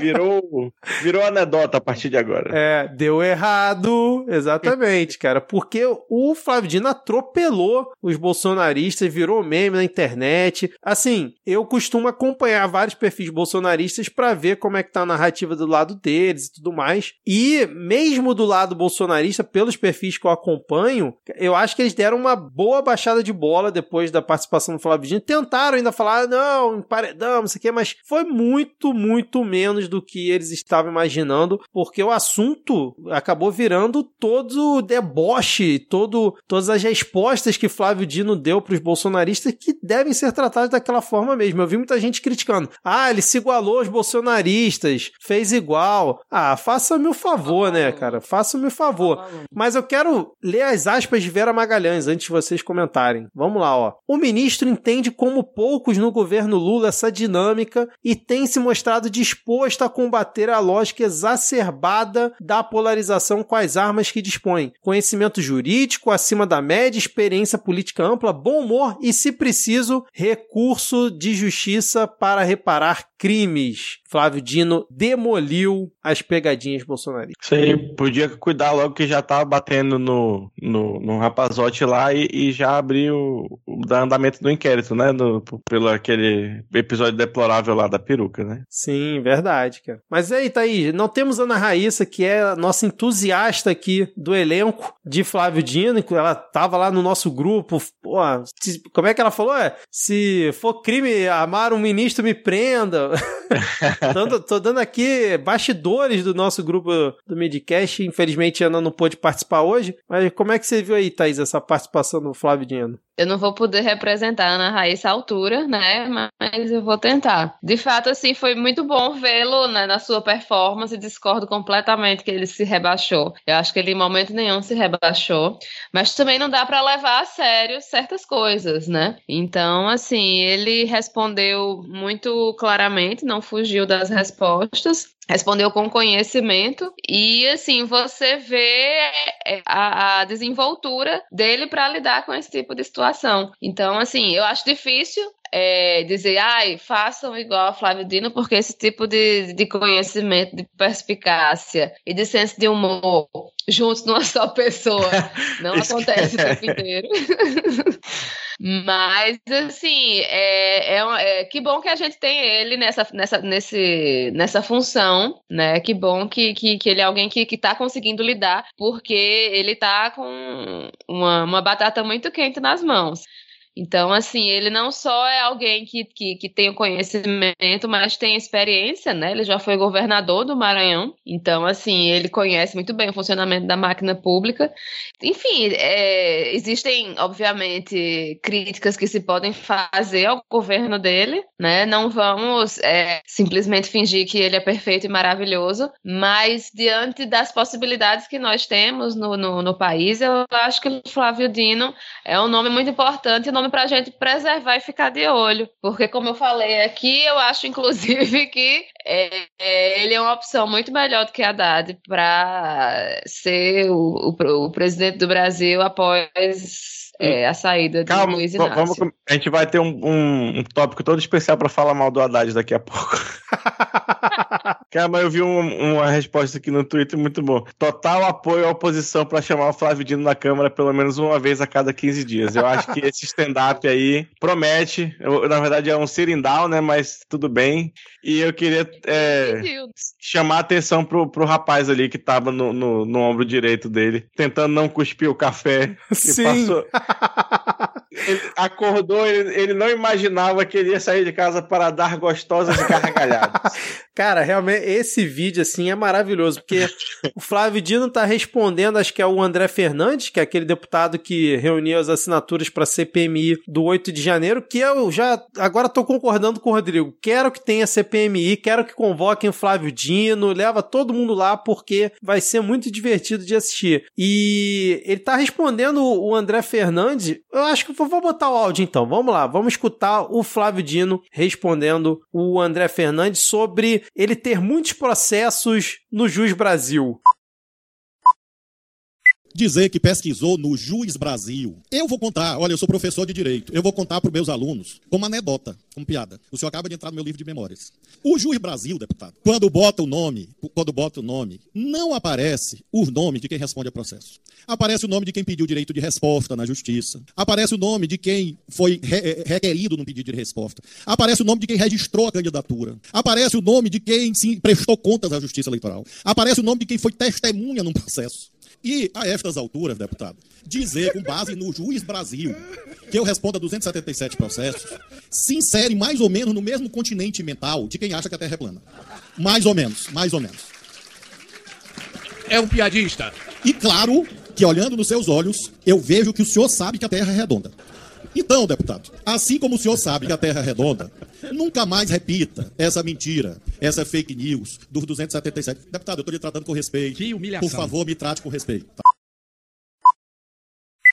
Virou, virou anedota a partir de agora. É, deu errado. Exatamente, cara. Porque o Flávio Dino atropelou os bolsonaristas, virou meme na internet. Assim, eu costumo acompanhar vários perfis bolsonaristas para ver como é que tá a narrativa do lado deles e tudo mais. E mesmo do lado bolsonarista, pelos perfis que eu acompanho, eu acho que eles deram uma boa baixada de bola depois da participação do Flávio Dino. Tentaram ainda falar, não, paredão, não sei o quê, mas foi muito, muito menos do que eles estavam imaginando, porque o assunto acabou virando todo o deboche, todo, todas as respostas que Flávio Dino deu para os bolsonaristas que devem ser tratadas daquela forma mesmo. Eu vi muita gente criticando. Ah, ele se igualou aos bolsonaristas, fez igual. Ah, faça-me o favor, né, cara? Faça-me o favor. Mas eu quero ler as aspas de Vera Magalhães antes de vocês comentarem. Vamos lá, ó. O ministro entende como poucos no governo Lula essa dinâmica e tem se mostrado disposto a combater a lógica exacerbada da polarização com as armas que dispõe. Conhecimento jurídico acima da média, experiência política ampla, bom humor e, se preciso, recurso de justiça para reparar crimes. Flávio Dino demoliu as pegadinhas bolsonaristas. Aí, podia cuidar logo que já tava batendo no, no, no rapazote lá e, e já abriu o andamento do inquérito, né? No, pelo aquele episódio deplorável lá da peruca, né? Sim, verdade, cara. Mas aí, Thaís, não temos Ana Raíssa, que é a nossa entusiasta aqui do elenco de Flávio Dino, ela tava lá no nosso grupo. Pô, como é que ela falou? É, se for crime amar um ministro, me prenda. tô, tô, dando aqui bastidores do nosso grupo do Midcast. Infelizmente, a Ana não pôde participar hoje. Mas como é que você viu aí, Thaís, essa participação do Flávio Dino? Eu não vou poder representar a Ana Raíssa à altura, né? Mas eu vou tentar. De fato, assim, foi muito bom vê-lo né, na sua performance. Discordo completamente que ele se rebaixou. Eu acho que ele em momento nenhum se rebaixou. Mas também não dá para levar a sério certas coisas, né? Então, assim, ele respondeu muito claramente, não fugiu das respostas respondeu com conhecimento e assim você vê é, a, a desenvoltura dele para lidar com esse tipo de situação. Então, assim, eu acho difícil é, dizer, ai, façam igual a Flávio Dino, porque esse tipo de, de conhecimento, de perspicácia e de senso de humor juntos numa só pessoa não acontece o tempo inteiro. Mas, assim, é, é, é, que bom que a gente tem ele nessa, nessa, nesse, nessa função, né? Que bom que, que, que ele é alguém que, está conseguindo lidar, porque ele está com uma, uma batata muito quente nas mãos. Então, assim, ele não só é alguém que, que, que tem o conhecimento, mas tem experiência, né? Ele já foi governador do Maranhão. Então, assim, ele conhece muito bem o funcionamento da máquina pública. Enfim, é, existem, obviamente, críticas que se podem fazer ao governo dele, né? Não vamos é, simplesmente fingir que ele é perfeito e maravilhoso, mas diante das possibilidades que nós temos no, no, no país, eu acho que o Flávio Dino é um nome muito importante, um para a gente preservar e ficar de olho. Porque, como eu falei aqui, eu acho, inclusive, que é, é, ele é uma opção muito melhor do que a Haddad para ser o, o, o presidente do Brasil após é, a saída Calma, de Luiz Inácio. Vamos, a gente vai ter um, um, um tópico todo especial para falar mal do Haddad daqui a pouco. Calma, eu vi um, uma resposta aqui no Twitter muito bom. Total apoio à oposição para chamar o Flávio Dino na Câmara pelo menos uma vez a cada 15 dias. Eu acho que esse stand-up aí promete. Eu, na verdade é um sirindal, né? Mas tudo bem. E eu queria é, chamar a atenção pro, pro rapaz ali que tava no, no, no ombro direito dele, tentando não cuspir o café. Que Sim. Passou... ele acordou, ele, ele, não imaginava que ele ia sair de casa para dar gostosas gargalhadas. Cara, realmente, esse vídeo, assim, é maravilhoso, porque o Flávio Dino tá respondendo, acho que é o André Fernandes, que é aquele deputado que reuniu as assinaturas para CPMI do 8 de janeiro, que eu já, agora tô concordando com o Rodrigo, quero que tenha CPMI, quero que convoquem o Flávio Dino, leva todo mundo lá, porque vai ser muito divertido de assistir. E ele tá respondendo o André Fernandes, eu acho que vou botar o áudio então, vamos lá, vamos escutar o Flávio Dino respondendo o André Fernandes sobre ele ter muitos processos no Jus Brasil dizer que pesquisou no Juiz Brasil. Eu vou contar, olha, eu sou professor de direito, eu vou contar para os meus alunos, como anedota, como piada. O senhor acaba de entrar no meu livro de memórias. O Juiz Brasil, deputado, quando bota o nome, quando bota o nome, não aparece o nome de quem responde a processo. Aparece o nome de quem pediu direito de resposta na justiça. Aparece o nome de quem foi re eh, requerido no pedido de resposta. Aparece o nome de quem registrou a candidatura. Aparece o nome de quem se prestou contas à justiça eleitoral. Aparece o nome de quem foi testemunha num processo. E a estas alturas, deputado, dizer com base no juiz Brasil que eu respondo a 277 processos se insere mais ou menos no mesmo continente mental de quem acha que a Terra é plana. Mais ou menos, mais ou menos. É um piadista. E claro que olhando nos seus olhos, eu vejo que o senhor sabe que a Terra é redonda. Então, deputado, assim como o senhor sabe que a Terra é redonda, nunca mais repita essa mentira, essa fake news dos 277. Deputado, eu estou lhe tratando com respeito. Que humilhação. Por favor, me trate com respeito.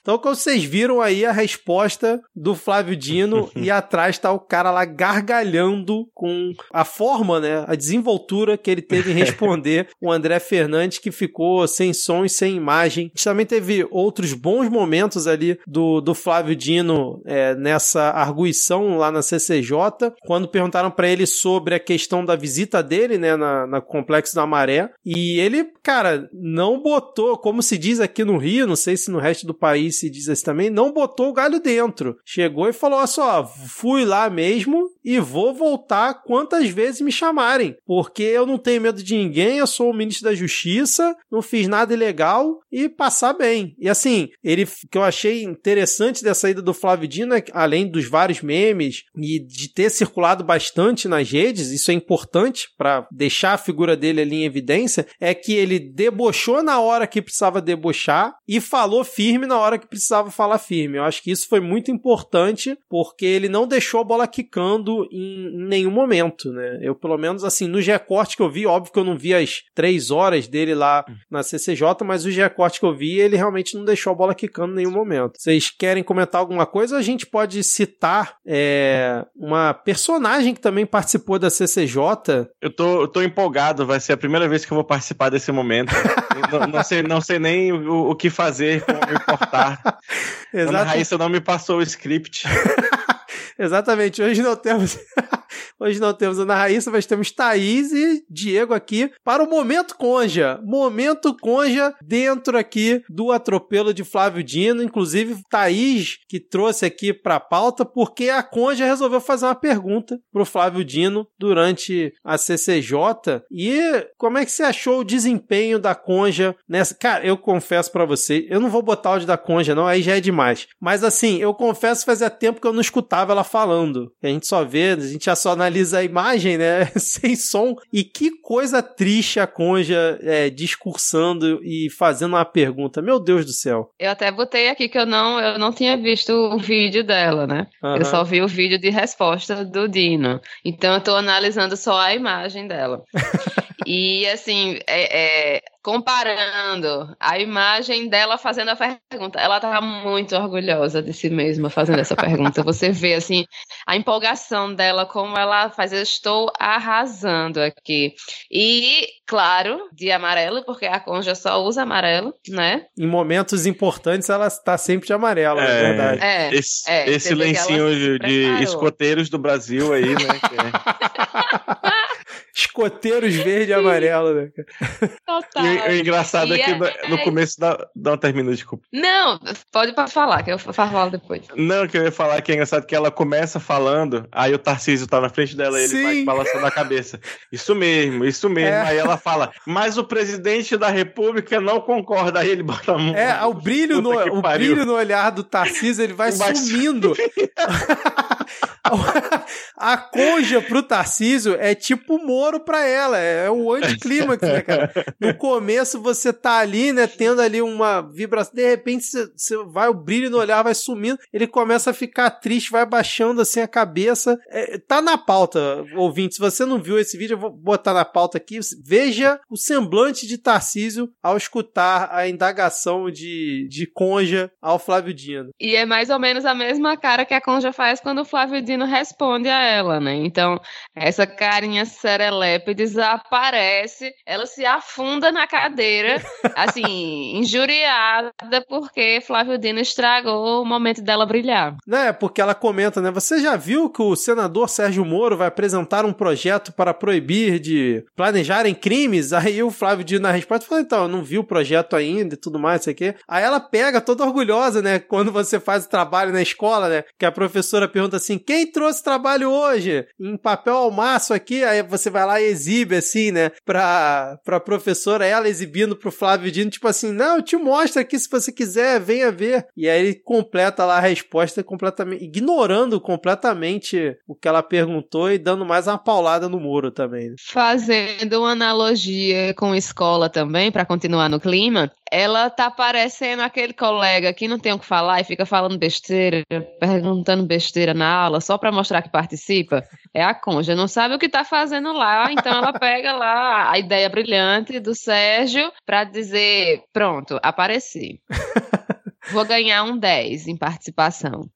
Então, como vocês viram aí a resposta do Flávio Dino e atrás tá o cara lá gargalhando com a forma, né, a desenvoltura que ele teve em responder o André Fernandes que ficou sem som e sem imagem. A gente também teve outros bons momentos ali do, do Flávio Dino é, nessa arguição lá na CCJ, quando perguntaram para ele sobre a questão da visita dele, né, na, na Complexo da Maré, e ele, cara, não botou, como se diz aqui no Rio, não sei se no resto do país se diz assim também, não botou o galho dentro. Chegou e falou: olha só, fui lá mesmo e vou voltar quantas vezes me chamarem, porque eu não tenho medo de ninguém, eu sou o ministro da Justiça, não fiz nada ilegal e passar bem. E assim, ele que eu achei interessante dessa ida do Flávio Dino, é além dos vários memes e de ter circulado bastante nas redes, isso é importante para deixar a figura dele ali em evidência, é que ele debochou na hora que precisava debochar e falou firme na hora que precisava falar firme. Eu acho que isso foi muito importante porque ele não deixou a bola quicando em, em nenhum momento, né? Eu, pelo menos, assim, no recorte que eu vi, óbvio que eu não vi as três horas dele lá na CCJ, mas o recorte que eu vi, ele realmente não deixou a bola quicando em nenhum momento. Vocês querem comentar alguma coisa? A gente pode citar é, uma personagem que também participou da CCJ. Eu tô, eu tô empolgado, vai ser a primeira vez que eu vou participar desse momento. não, não, sei, não sei nem o, o que fazer, como me importar. Exato. Ana Raíssa não me passou o script. Exatamente, hoje não temos. Hoje não temos Ana Raíssa, mas temos Thaís e Diego aqui para o Momento Conja. Momento Conja dentro aqui do atropelo de Flávio Dino. Inclusive, Thaís que trouxe aqui para a pauta, porque a Conja resolveu fazer uma pergunta pro Flávio Dino durante a CCJ. E como é que você achou o desempenho da Conja nessa. Cara, eu confesso para você, eu não vou botar áudio da Conja, não, aí já é demais. Mas assim, eu confesso que fazia tempo que eu não escutava ela falando. A gente só vê, a gente já só analisa a imagem, né? Sem som. E que coisa triste a Conja é, discursando e fazendo uma pergunta. Meu Deus do céu. Eu até botei aqui que eu não, eu não tinha visto o vídeo dela, né? Uhum. Eu só vi o vídeo de resposta do Dino. Então eu tô analisando só a imagem dela. e assim, é, é, comparando a imagem dela fazendo a pergunta, ela tava muito orgulhosa de si mesma fazendo essa pergunta. Você vê assim a empolgação dela, como ela faz. Eu estou arrasando aqui. E, claro, de amarelo, porque a Conja só usa amarelo, né? Em momentos importantes ela está sempre de amarelo, é, é verdade. É, esse, é, esse lencinho de, de escoteiros do Brasil aí, né? escoteiros verde e amarelo, né? Total. E, o engraçado e é que no, no é começo da. Não, termina, desculpa. Não, pode falar, que eu falo depois. Não, que eu ia falar que é engraçado que ela começa falando, aí o Tarcísio tá na frente dela e ele vai balançando a cabeça. Isso mesmo, isso mesmo. É. Aí ela fala, mas o presidente da república não concorda. Aí ele bota a mão. É, o brilho, no, o brilho no olhar do Tarcísio, ele vai sumindo. a conja pro Tarcísio é tipo Moro pra ela, é o anticlímax, né, cara? No começo você tá ali, né, tendo ali uma vibração, de repente você, vai, o brilho no olhar vai sumindo, ele começa a ficar triste, vai baixando assim a cabeça. É, tá na pauta, ouvinte, se você não viu esse vídeo, eu vou botar na pauta aqui, veja o semblante de Tarcísio ao escutar a indagação de, de Conja ao Flávio Dino. E é mais ou menos a mesma cara que a Conja faz quando o Flávio Dino responde a ela, né? Então, essa carinha serelepe desaparece, ela se afunda na cadeira, assim, injuriada porque Flávio Dino estragou o momento dela brilhar. É, porque ela comenta, né? Você já viu que o senador Sérgio Moro vai apresentar um projeto para proibir de planejarem crimes? Aí o Flávio Dino na resposta fala, então, eu não vi o projeto ainda e tudo mais, isso aqui. Aí ela pega toda orgulhosa, né? Quando você faz o trabalho na escola, né? Que a professora pergunta assim, quem trouxe trabalho hoje? Em papel ao maço aqui, aí você vai lá e exibe assim, né? Pra, pra professora, ela exibindo pro Flávio Dino, tipo assim, não, eu te mostro aqui se você quiser, venha ver. E aí ele completa lá a resposta completamente, ignorando completamente o que ela perguntou e dando mais uma paulada no muro também. Né? Fazendo uma analogia com escola também, para continuar no clima, ela tá parecendo aquele colega que não tem o que falar e fica falando besteira, perguntando besteira na só para mostrar que participa. É a Conja, não sabe o que tá fazendo lá, então ela pega lá a ideia brilhante do Sérgio para dizer: pronto, apareci. Vou ganhar um 10 em participação.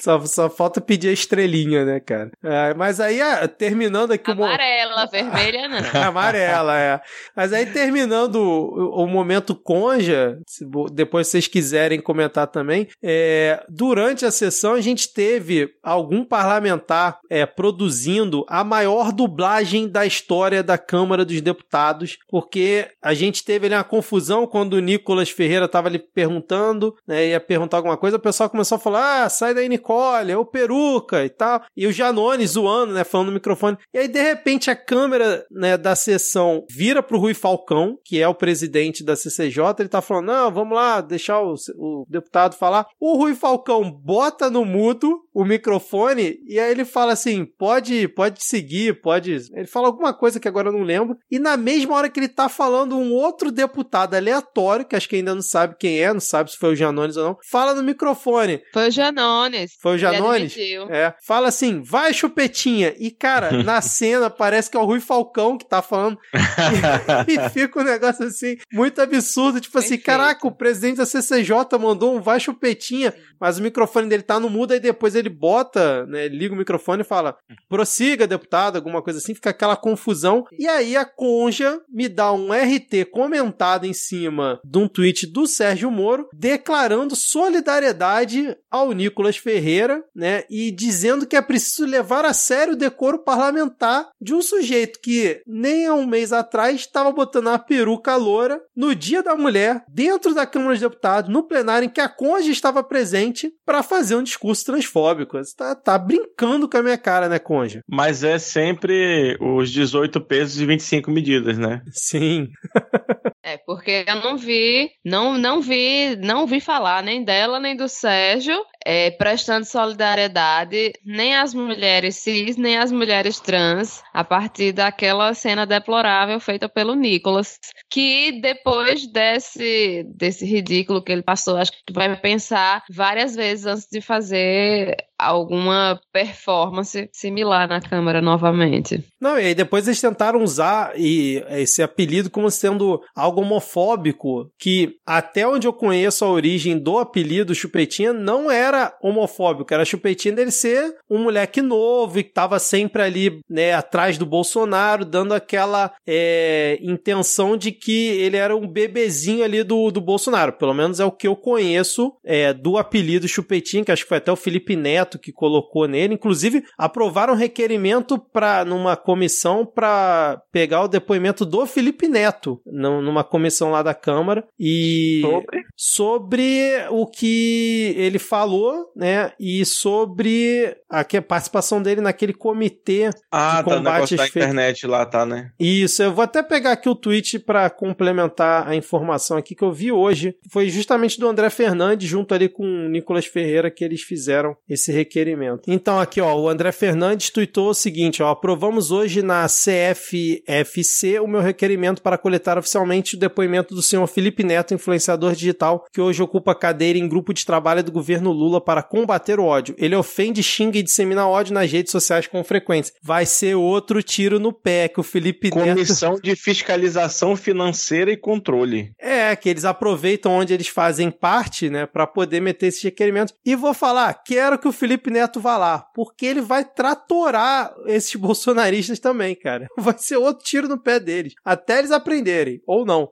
Só, só falta pedir a estrelinha, né, cara? É, mas aí, ah, terminando aqui Amarela, o... vermelha não. Amarela, é. Mas aí, terminando o, o momento conja, se, depois vocês quiserem comentar também, é, durante a sessão a gente teve algum parlamentar é, produzindo a maior dublagem da história da Câmara dos Deputados, porque a gente teve ali uma confusão quando o Nicolas Ferreira estava ali perguntando, né, ia perguntar alguma coisa, o pessoal começou a falar, ah, sai daí, Nicole, é o peruca e tal, e o Janone zoando, né, falando no microfone, e aí de repente a câmera, né, da sessão vira pro Rui Falcão, que é o presidente da CCJ, ele tá falando, não, vamos lá, deixar o, o deputado falar, o Rui Falcão bota no mudo o microfone e aí ele fala assim, pode, pode seguir, pode, ele fala alguma coisa que agora eu não lembro, e na mesma hora que ele tá falando, um outro deputado aleatório, que acho que ainda não sabe quem é, não sabe se foi o Janones ou não, fala no microfone. Foi o Janones. Foi o Janones? É. Fala assim, vai chupetinha. E, cara, na cena parece que é o Rui Falcão que tá falando. e, e, fica um negócio assim, muito absurdo. Tipo assim, Perfeito. caraca, o presidente da CCJ mandou um vai chupetinha, mas o microfone dele tá no mudo, aí depois ele bota, né, liga o microfone e fala, prossiga, deputado, alguma coisa assim, fica aquela confusão. E aí a Conja me dá um RT comentado em cima de um tweet do Sérgio Moro, declarando solidariedade ao Nicolas Ferreira, né, e dizendo que é preciso levar a sério o decoro parlamentar de um sujeito que nem há um mês atrás estava botando a peruca loura no Dia da Mulher, dentro da Câmara dos Deputados, no plenário em que a Conja estava presente, para fazer um discurso transfóbico. Você tá, tá brincando com a minha cara, né, Conja? Mas é sempre os 18 pesos e 25 medidas, né? Sim. É, porque eu não vi, não, não vi, não vi falar nem dela nem do Sérgio é, prestando solidariedade nem às mulheres cis, nem às mulheres trans, a partir daquela cena deplorável feita pelo Nicolas, que depois desse, desse ridículo que ele passou, acho que vai pensar várias vezes antes de fazer alguma performance similar na câmera novamente. Não, e aí depois eles tentaram usar esse apelido como sendo algo homofóbico, que até onde eu conheço a origem do apelido Chupetinha não era homofóbico, era Chupetinha dele ser um moleque novo e que tava sempre ali, né, atrás do Bolsonaro, dando aquela é, intenção de que ele era um bebezinho ali do, do Bolsonaro, pelo menos é o que eu conheço é, do apelido Chupetinha, que acho que foi até o Felipe Neto que colocou nele. Inclusive, aprovaram um requerimento para numa comissão para pegar o depoimento do Felipe Neto numa comissão lá da Câmara. E sobre, sobre o que ele falou, né? E sobre a, a participação dele naquele comitê ah, de tá, combate tá, da internet lá, tá, né? Isso, eu vou até pegar aqui o tweet para complementar a informação aqui que eu vi hoje. Foi justamente do André Fernandes junto ali com o Nicolas Ferreira que eles fizeram esse requerimento. Então, aqui, ó, o André Fernandes tuitou o seguinte, ó, aprovamos hoje na CFFC o meu requerimento para coletar oficialmente o depoimento do senhor Felipe Neto, influenciador digital, que hoje ocupa cadeira em grupo de trabalho do governo Lula para combater o ódio. Ele ofende, xinga e dissemina ódio nas redes sociais com frequência. Vai ser outro tiro no pé que o Felipe Comissão Neto... Comissão de Fiscalização Financeira e Controle. É, que eles aproveitam onde eles fazem parte, né, para poder meter esses requerimentos. E vou falar, quero que o Felipe Felipe Neto vá lá, porque ele vai tratorar esses bolsonaristas também, cara. Vai ser outro tiro no pé deles, até eles aprenderem, ou não.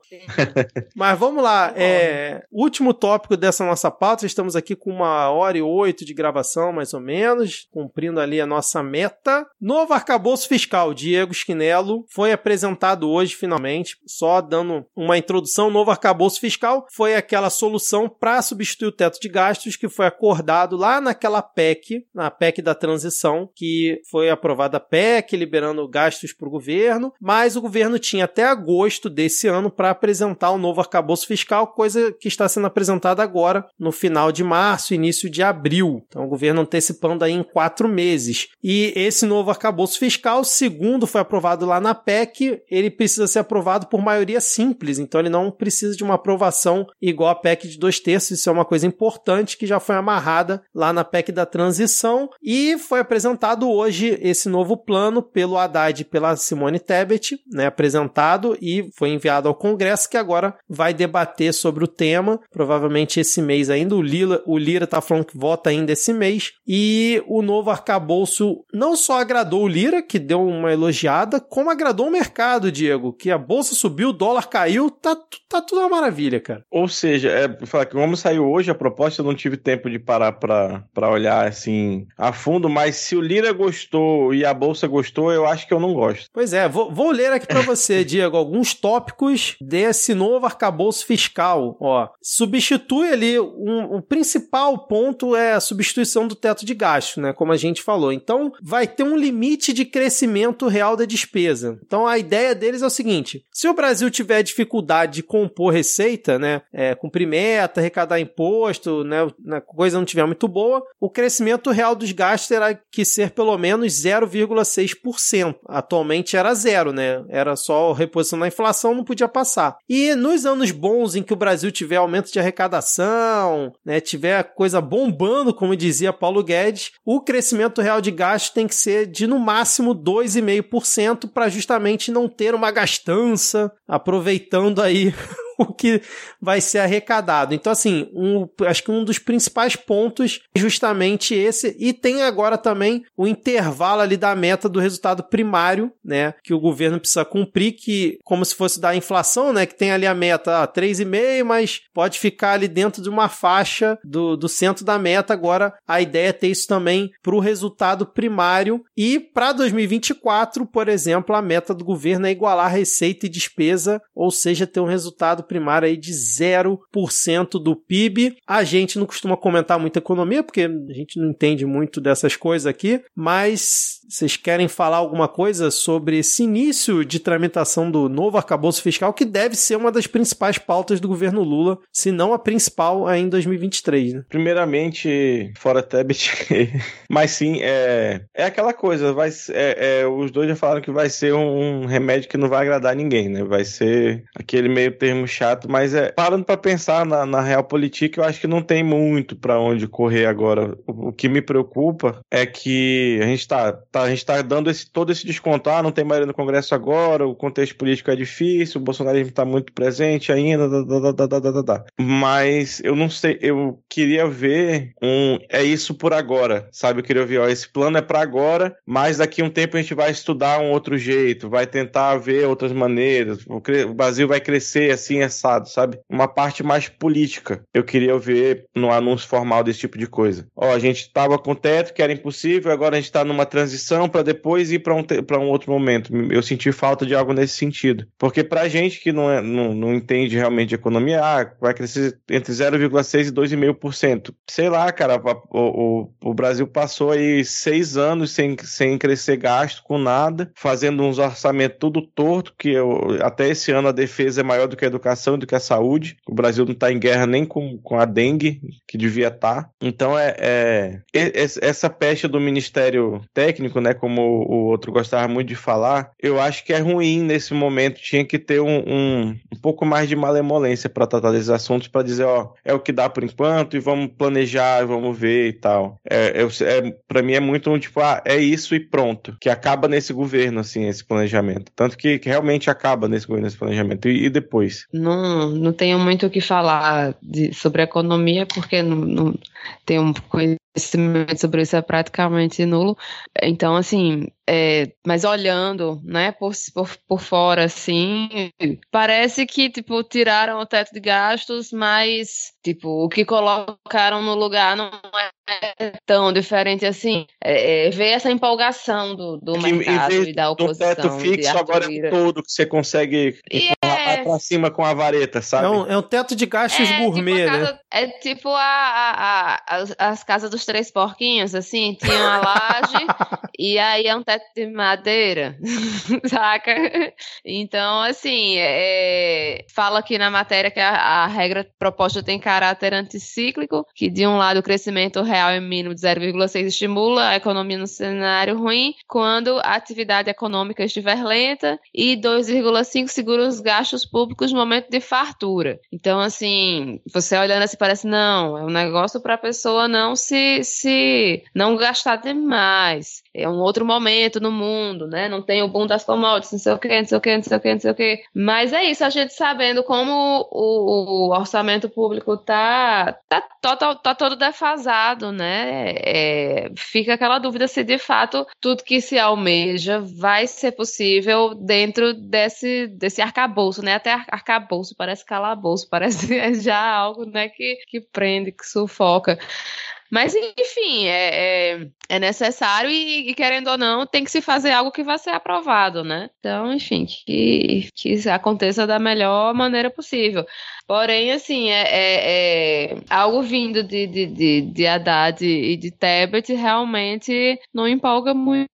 Mas vamos lá, é, último tópico dessa nossa pauta, estamos aqui com uma hora e oito de gravação, mais ou menos, cumprindo ali a nossa meta. Novo arcabouço fiscal, Diego Schinello, foi apresentado hoje, finalmente, só dando uma introdução, novo arcabouço fiscal foi aquela solução para substituir o teto de gastos que foi acordado lá naquela PEC na PEC da transição, que foi aprovada a PEC, liberando gastos para o governo, mas o governo tinha até agosto desse ano para apresentar o novo arcabouço fiscal, coisa que está sendo apresentada agora, no final de março, início de abril. Então, o governo antecipando aí em quatro meses. E esse novo arcabouço fiscal, segundo foi aprovado lá na PEC, ele precisa ser aprovado por maioria simples, então ele não precisa de uma aprovação igual a PEC de dois terços. Isso é uma coisa importante que já foi amarrada lá na PEC da transição e foi apresentado hoje esse novo plano pelo Haddad e pela Simone Tebet, né, apresentado e foi enviado ao Congresso que agora vai debater sobre o tema, provavelmente esse mês ainda, o Lira, o Lira tá que vota ainda esse mês e o novo arcabouço não só agradou o Lira, que deu uma elogiada, como agradou o mercado, Diego, que a bolsa subiu, o dólar caiu, tá, tá tudo uma maravilha, cara. Ou seja, é, falar que como saiu hoje a proposta, eu não tive tempo de parar pra, pra olhar assim a fundo, mas se o Lira gostou e a bolsa gostou, eu acho que eu não gosto. Pois é, vou, vou ler aqui para você, Diego, alguns tópicos desse novo arcabouço fiscal. Ó, substitui ali um, o principal ponto é a substituição do teto de gasto, né? Como a gente falou. Então, vai ter um limite de crescimento real da despesa. Então, a ideia deles é o seguinte: se o Brasil tiver dificuldade de compor receita, né, é, cumprir meta, arrecadar imposto, né, a coisa não tiver muito boa, o crescimento real dos gastos terá que ser pelo menos 0,6%. Atualmente era zero, né? Era só reposição da inflação, não podia passar. E nos anos bons em que o Brasil tiver aumento de arrecadação, né, tiver coisa bombando, como dizia Paulo Guedes, o crescimento real de gastos tem que ser de no máximo 2,5% para justamente não ter uma gastança, aproveitando aí o que vai ser arrecadado. Então, assim, um, acho que um dos principais pontos é justamente esse. E tem agora também o intervalo ali da meta do resultado primário, né? Que o governo precisa cumprir, que como se fosse da inflação, né? Que tem ali a meta ah, 3,5, mas pode ficar ali dentro de uma faixa do, do centro da meta. Agora, a ideia é ter isso também para o resultado primário. E para 2024, por exemplo, a meta do governo é igualar receita e despesa, ou seja, ter um resultado primária aí de 0% do PIB. A gente não costuma comentar muito economia, porque a gente não entende muito dessas coisas aqui, mas vocês querem falar alguma coisa sobre esse início de tramitação do novo arcabouço fiscal, que deve ser uma das principais pautas do governo Lula, se não a principal ainda em 2023? Né? Primeiramente, fora Tebet, mas sim, é, é aquela coisa, vai, é, é, os dois já falaram que vai ser um, um remédio que não vai agradar ninguém, né? Vai ser aquele meio termo chato, mas é parando para pensar na, na real política, eu acho que não tem muito para onde correr agora. O, o, que me preocupa é que a gente tá, tá a gente tá dando esse, todo esse desconto, ah, não tem maioria no Congresso agora, o contexto político é difícil, o bolsonarismo tá muito presente ainda, da, da, da, mas eu não sei, eu queria ver um, é isso por agora, sabe? Eu queria ver, ó, esse plano é para agora, mas daqui a um tempo a gente vai estudar um outro jeito, vai tentar ver outras maneiras, o, o Brasil vai crescer assim, assado, sabe? Uma parte mais política. Eu queria ver no anúncio formal desse tipo de coisa. Ó, a gente tava com teto, que era impossível, agora a gente tá numa transição para depois ir para um, um outro momento. Eu senti falta de algo nesse sentido. Porque pra gente que não, é, não, não entende realmente de economia, ah, vai crescer entre 0,6% e 2,5%. Sei lá, cara, o, o, o Brasil passou aí seis anos sem, sem crescer gasto com nada, fazendo uns orçamentos tudo torto, que eu, até esse ano a defesa é maior do que a educação do que a saúde. O Brasil não está em guerra nem com, com a dengue, que devia estar. Tá. Então, é, é, essa peste do Ministério Técnico, né, como o outro gostava muito de falar, eu acho que é ruim nesse momento. Tinha que ter um, um, um pouco mais de malemolência para tratar desses assuntos, para dizer, ó, é o que dá por enquanto e vamos planejar, vamos ver e tal. É, é, para mim é muito tipo, ah, é isso e pronto. Que acaba nesse governo, assim, esse planejamento. Tanto que, que realmente acaba nesse governo, esse planejamento. E, e depois? não, não tenho muito o que falar de, sobre economia, porque não, não tenho conhecimento sobre isso é praticamente nulo. Então, assim, é, mas olhando, né, por, por, por fora, assim, parece que, tipo, tiraram o teto de gastos, mas, tipo, o que colocaram no lugar não é tão diferente assim. É, é, ver essa empolgação do, do mercado e da oposição. Do teto fixo agora é todo que você consegue empurrar é... pra cima com a vareta, sabe? É um, é um teto de gastos é, gourmet, tipo casa, né? É tipo a, a, a, as, as casas dos três porquinhos, assim, tinha uma laje e aí é um teto de madeira, saca? Então, assim, é, fala aqui na matéria que a, a, regra proposta tem caráter anticíclico, que de um lado o crescimento real é mínimo de 0,6 estimula a economia no cenário ruim, quando a atividade econômica estiver lenta, e 2,5 segura os gastos públicos no momento de fartura. Então, assim, você olhando assim, parece, não, é um negócio para a pessoa não se, se não gastar demais. É um outro momento no mundo, né? Não tem o boom das commodities, não sei o que, não sei o que, não sei o que, não sei o que. Mas é isso, a gente sabendo como o, o orçamento público tá, tá, tá, tá todo defasado, né? É, fica aquela dúvida se de fato tudo que se almeja vai ser possível dentro desse, desse arcabouço, né? Até arcabouço parece calabouço, parece já algo né, que, que prende, que sufoca. Mas, enfim, é, é, é necessário e, e, querendo ou não, tem que se fazer algo que vai ser aprovado, né? Então, enfim, que, que aconteça da melhor maneira possível. Porém, assim, é, é, é algo vindo de, de, de, de Haddad e de Tebet realmente não empolga muito,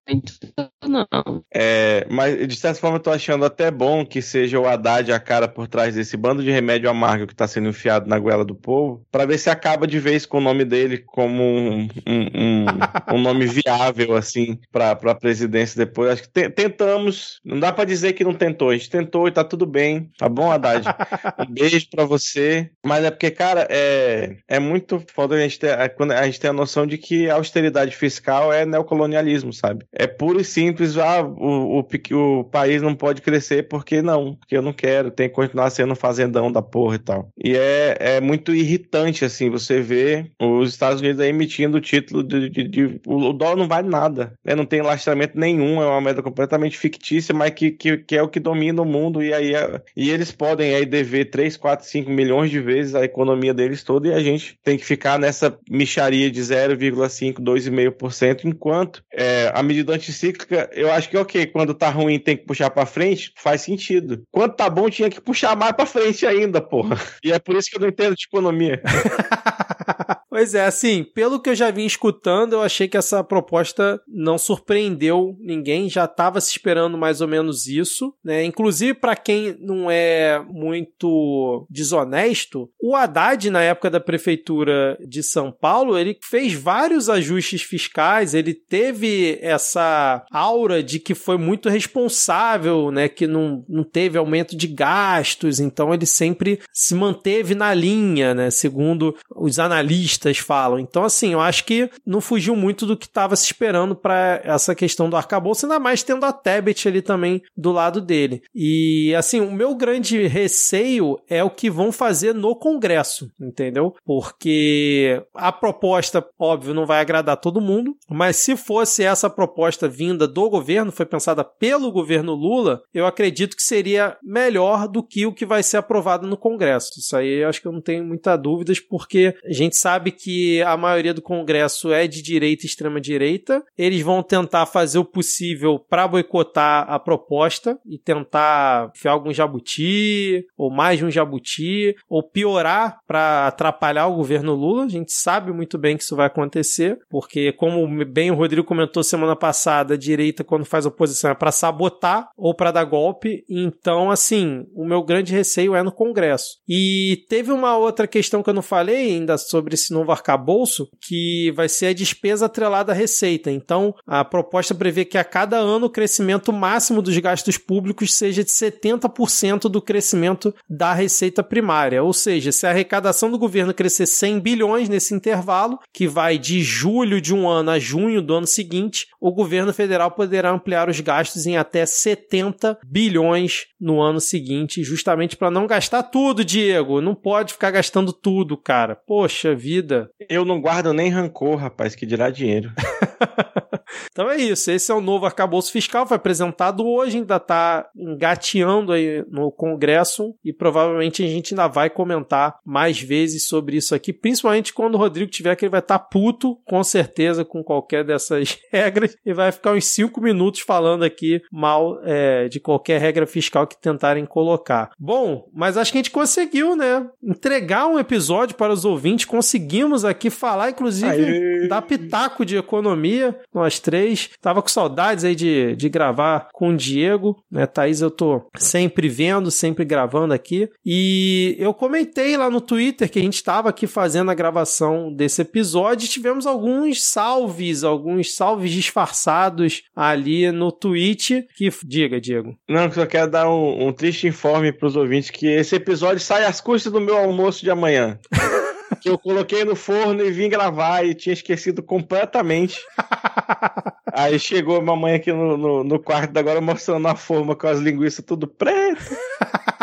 não. É, mas, de certa forma, eu tô achando até bom que seja o Haddad a cara por trás desse bando de remédio amargo que está sendo enfiado na goela do povo, para ver se acaba de vez com o nome dele como um, um, um, um nome viável, assim, para a presidência depois. Acho que te, tentamos, não dá para dizer que não tentou, a gente tentou e tá tudo bem, tá bom, Haddad? Um beijo para você. Mas é porque, cara, é, é muito foda a gente, ter, quando a gente tem a noção de que a austeridade fiscal é neocolonialismo, sabe? É puro e simples, ah, o, o, o país não pode crescer porque não, porque eu não quero, tem que continuar sendo um fazendão da porra e tal. E é, é muito irritante, assim, você ver os Estados Unidos emitindo o título de, de, de, o dólar não vale nada, né? Não tem lastramento nenhum, é uma moeda completamente fictícia, mas que, que, que é o que domina o mundo e aí é, e eles podem aí dever 3, 4, 5 milhões de vezes a economia deles toda e a gente tem que ficar nessa micharia de 0,5, 2,5%, enquanto é, a medida anticíclica, eu acho que ok, quando tá ruim tem que puxar para frente, faz sentido. Quando tá bom tinha que puxar mais para frente ainda, porra. E é por isso que eu não entendo de economia. Pois é, assim, pelo que eu já vim escutando, eu achei que essa proposta não surpreendeu ninguém, já estava se esperando mais ou menos isso, né? Inclusive para quem não é muito desonesto, o Haddad na época da prefeitura de São Paulo, ele fez vários ajustes fiscais, ele teve essa aura de que foi muito responsável, né, que não, não teve aumento de gastos, então ele sempre se manteve na linha, né, segundo os analistas falam. Então, assim, eu acho que não fugiu muito do que estava se esperando para essa questão do arcabouço, ainda mais tendo a Tebet ali também do lado dele. E, assim, o meu grande receio é o que vão fazer no Congresso, entendeu? Porque a proposta, óbvio, não vai agradar todo mundo, mas se fosse essa proposta vinda do governo, foi pensada pelo governo Lula, eu acredito que seria melhor do que o que vai ser aprovado no Congresso. Isso aí eu acho que eu não tenho muita dúvidas, porque a gente sabe que a maioria do Congresso é de direita e extrema direita. Eles vão tentar fazer o possível para boicotar a proposta e tentar enfiar algum jabuti ou mais de um jabuti ou piorar para atrapalhar o governo Lula. A gente sabe muito bem que isso vai acontecer, porque como bem o Rodrigo comentou semana passada, a direita quando faz oposição é para sabotar ou para dar golpe. Então, assim, o meu grande receio é no Congresso. E teve uma outra questão que eu não falei ainda sobre esse novo novo arcabouço, que vai ser a despesa atrelada à receita. Então, a proposta prevê que a cada ano o crescimento máximo dos gastos públicos seja de 70% do crescimento da receita primária. Ou seja, se a arrecadação do governo crescer 100 bilhões nesse intervalo, que vai de julho de um ano a junho do ano seguinte, o governo federal poderá ampliar os gastos em até 70 bilhões no ano seguinte, justamente para não gastar tudo, Diego. Não pode ficar gastando tudo, cara. Poxa vida vida. Eu não guardo nem rancor, rapaz, que dirá dinheiro. então é isso. Esse é o novo arcabouço fiscal. Foi apresentado hoje, ainda está engateando aí no Congresso e provavelmente a gente ainda vai comentar mais vezes sobre isso aqui, principalmente quando o Rodrigo tiver que ele vai estar tá puto, com certeza, com qualquer dessas regras e vai ficar uns cinco minutos falando aqui mal é, de qualquer regra fiscal que tentarem colocar. Bom, mas acho que a gente conseguiu, né? Entregar um episódio para os ouvintes, conseguimos aqui falar, inclusive, Aê. dar pitaco de economia economia, nós três. Tava com saudades aí de, de gravar com o Diego, né? Thaís, eu tô sempre vendo, sempre gravando aqui. E eu comentei lá no Twitter que a gente estava aqui fazendo a gravação desse episódio e tivemos alguns salves, alguns salves disfarçados ali no tweet. Que diga, Diego. Não, só quero dar um, um triste informe para os ouvintes que esse episódio sai às custas do meu almoço de amanhã. que eu coloquei no forno e vim gravar e tinha esquecido completamente. Aí chegou a mamãe aqui no, no, no quarto agora mostrando a forma com as linguiças tudo preto.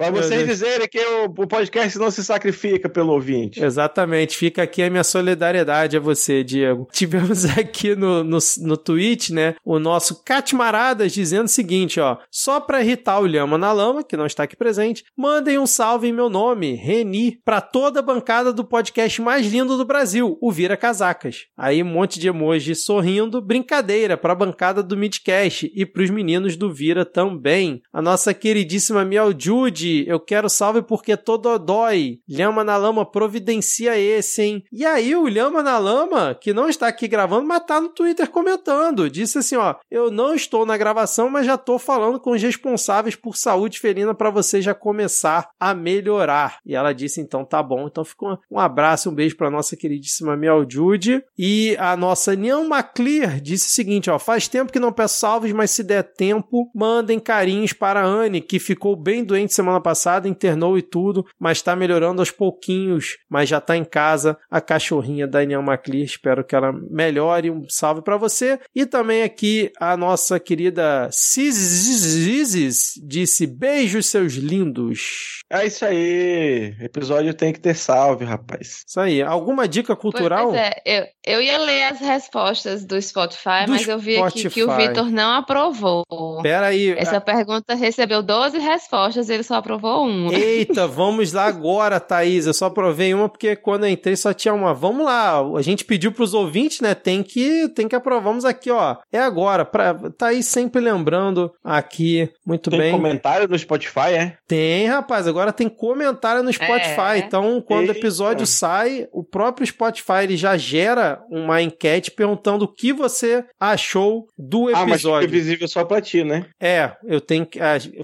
Pra vocês dizerem que o, o, podcast não se sacrifica pelo ouvinte. Exatamente. Fica aqui a minha solidariedade a você, Diego. Tivemos aqui no, no, no tweet, né, o nosso Catmaradas dizendo o seguinte, ó. Só pra irritar o Lhama na Lama, que não está aqui presente, mandem um salve em meu nome, Reni, pra toda a bancada do podcast mais lindo do Brasil, o Vira Casacas. Aí um monte de emoji sorrindo, brincadeira pra bancada do Midcast e pros meninos do Vira também. A nossa queridíssima Miel Jude, eu quero salve porque todo dói. Lhama na Lama providencia esse, hein? E aí o Lhama na Lama, que não está aqui gravando, mas tá no Twitter comentando, disse assim, ó, eu não estou na gravação, mas já tô falando com os responsáveis por saúde felina para você já começar a melhorar. E ela disse, então tá bom. Então um, abraço, um beijo para nossa queridíssima Miel Jude. E a nossa Nian Maclear disse o seguinte, ó, faz tempo que não peço salves, mas se der tempo, mandem carinhos para a Anne, que ficou bem doente semana passada, internou e tudo, mas está melhorando aos pouquinhos, mas já está em casa. A cachorrinha da Daniel McLear, espero que ela melhore. Um salve para você. E também aqui a nossa querida Cizizes disse: beijos, seus lindos. É isso aí. Episódio tem que ter salve, rapaz. Isso aí. Alguma dica cultural? Pois é, eu, eu ia ler as respostas do Spotify, do mas eu vi Spotify. aqui que o Vitor não aprovou. Pera aí. Essa pergunta recebeu 12 respostas e ele só aprovou uma. Eita, vamos lá agora, Thaís. Eu só aprovei uma porque quando eu entrei só tinha uma. Vamos lá. A gente pediu pros ouvintes, né? Tem que, tem que aprovar. Vamos aqui, ó. É agora. Pra... Thaís sempre lembrando aqui. Muito tem bem. Tem comentário no Spotify, é? Tem, rapaz. Agora tem comentário no Spotify. É. Então, quando Eita. Episódio sai, o próprio Spotify ele já gera uma enquete perguntando o que você achou do episódio. Ah, mas é visível só pra ti, né? É, eu tenho que.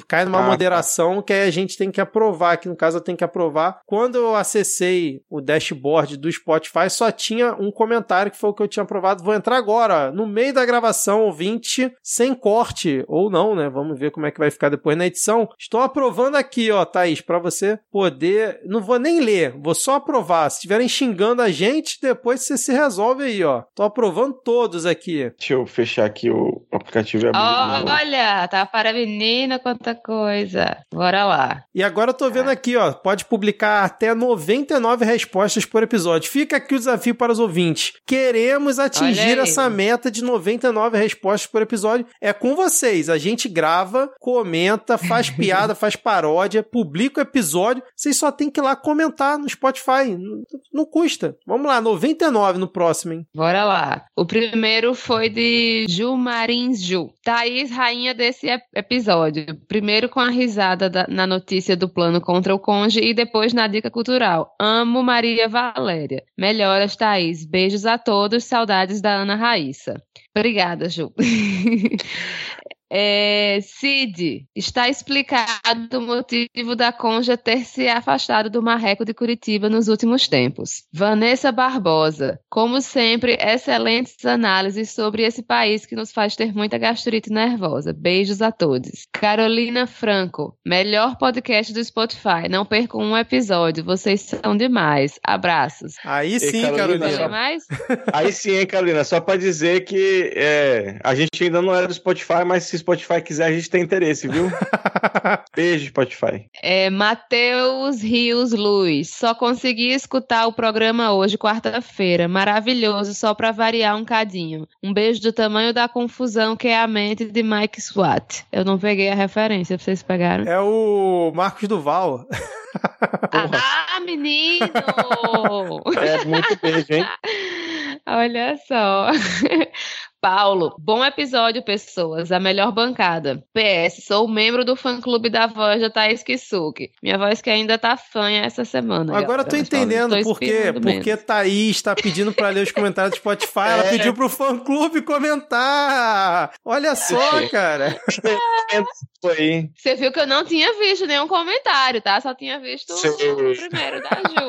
Cai numa ah, tá. moderação que a gente tem que aprovar. Aqui no caso, eu tenho que aprovar. Quando eu acessei o dashboard do Spotify, só tinha um comentário que foi o que eu tinha aprovado. Vou entrar agora, no meio da gravação, ouvinte, sem corte, ou não, né? Vamos ver como é que vai ficar depois na edição. Estou aprovando aqui, ó, Thaís, para você poder. Não vou nem ler, vou só aprovar. Se estiverem xingando a gente, depois você se resolve aí, ó. Tô aprovando todos aqui. Deixa eu fechar aqui o aplicativo. Oh, olha, tá para menina quanta coisa. Bora lá. E agora eu tô vendo aqui, ó, pode publicar até 99 respostas por episódio. Fica aqui o desafio para os ouvintes. Queremos atingir essa meta de 99 respostas por episódio. É com vocês. A gente grava, comenta, faz piada, faz paródia, publica o episódio. Vocês só tem que ir lá comentar no Spotify. Não, não custa. Vamos lá, 99 no próximo, hein? Bora lá. O primeiro foi de Ju Marins Ju. Thaís, rainha desse episódio. Primeiro com a risada da, na notícia do plano contra o conge e depois na dica cultural. Amo Maria Valéria. Melhoras, Thaís. Beijos a todos. Saudades da Ana Raíssa. Obrigada, Ju. É, Cid, está explicado o motivo da Conja ter se afastado do Marreco de Curitiba nos últimos tempos. Vanessa Barbosa, como sempre, excelentes análises sobre esse país que nos faz ter muita gastrite nervosa. Beijos a todos. Carolina Franco, melhor podcast do Spotify. Não percam um episódio, vocês são demais. Abraços. Aí sim, e, Carolina. Carolina. Mais? Aí sim, hein, Carolina. Só para dizer que é, a gente ainda não era do Spotify, mas se se Spotify quiser, a gente tem interesse, viu? Beijo, Spotify. É, Matheus Rios Luz. Só consegui escutar o programa hoje, quarta-feira. Maravilhoso, só para variar um cadinho. Um beijo do tamanho da confusão que é a mente de Mike Swat. Eu não peguei a referência, vocês pegaram? É o Marcos Duval. ah, menino! É muito beijo, hein? Olha só. Paulo, bom episódio, pessoas. A melhor bancada. PS, sou membro do fã-clube da voz da Thaís Kisuki. Minha voz que ainda tá fanha essa semana. Agora eu tô entendendo por quê. Porque Thaís tá pedindo pra ler os comentários do Spotify. Ela É. pediu pro fã-clube comentar. Olha só, cara. Foi. Você viu que eu não tinha visto nenhum comentário, tá? Só tinha visto Sim. o primeiro da Ju.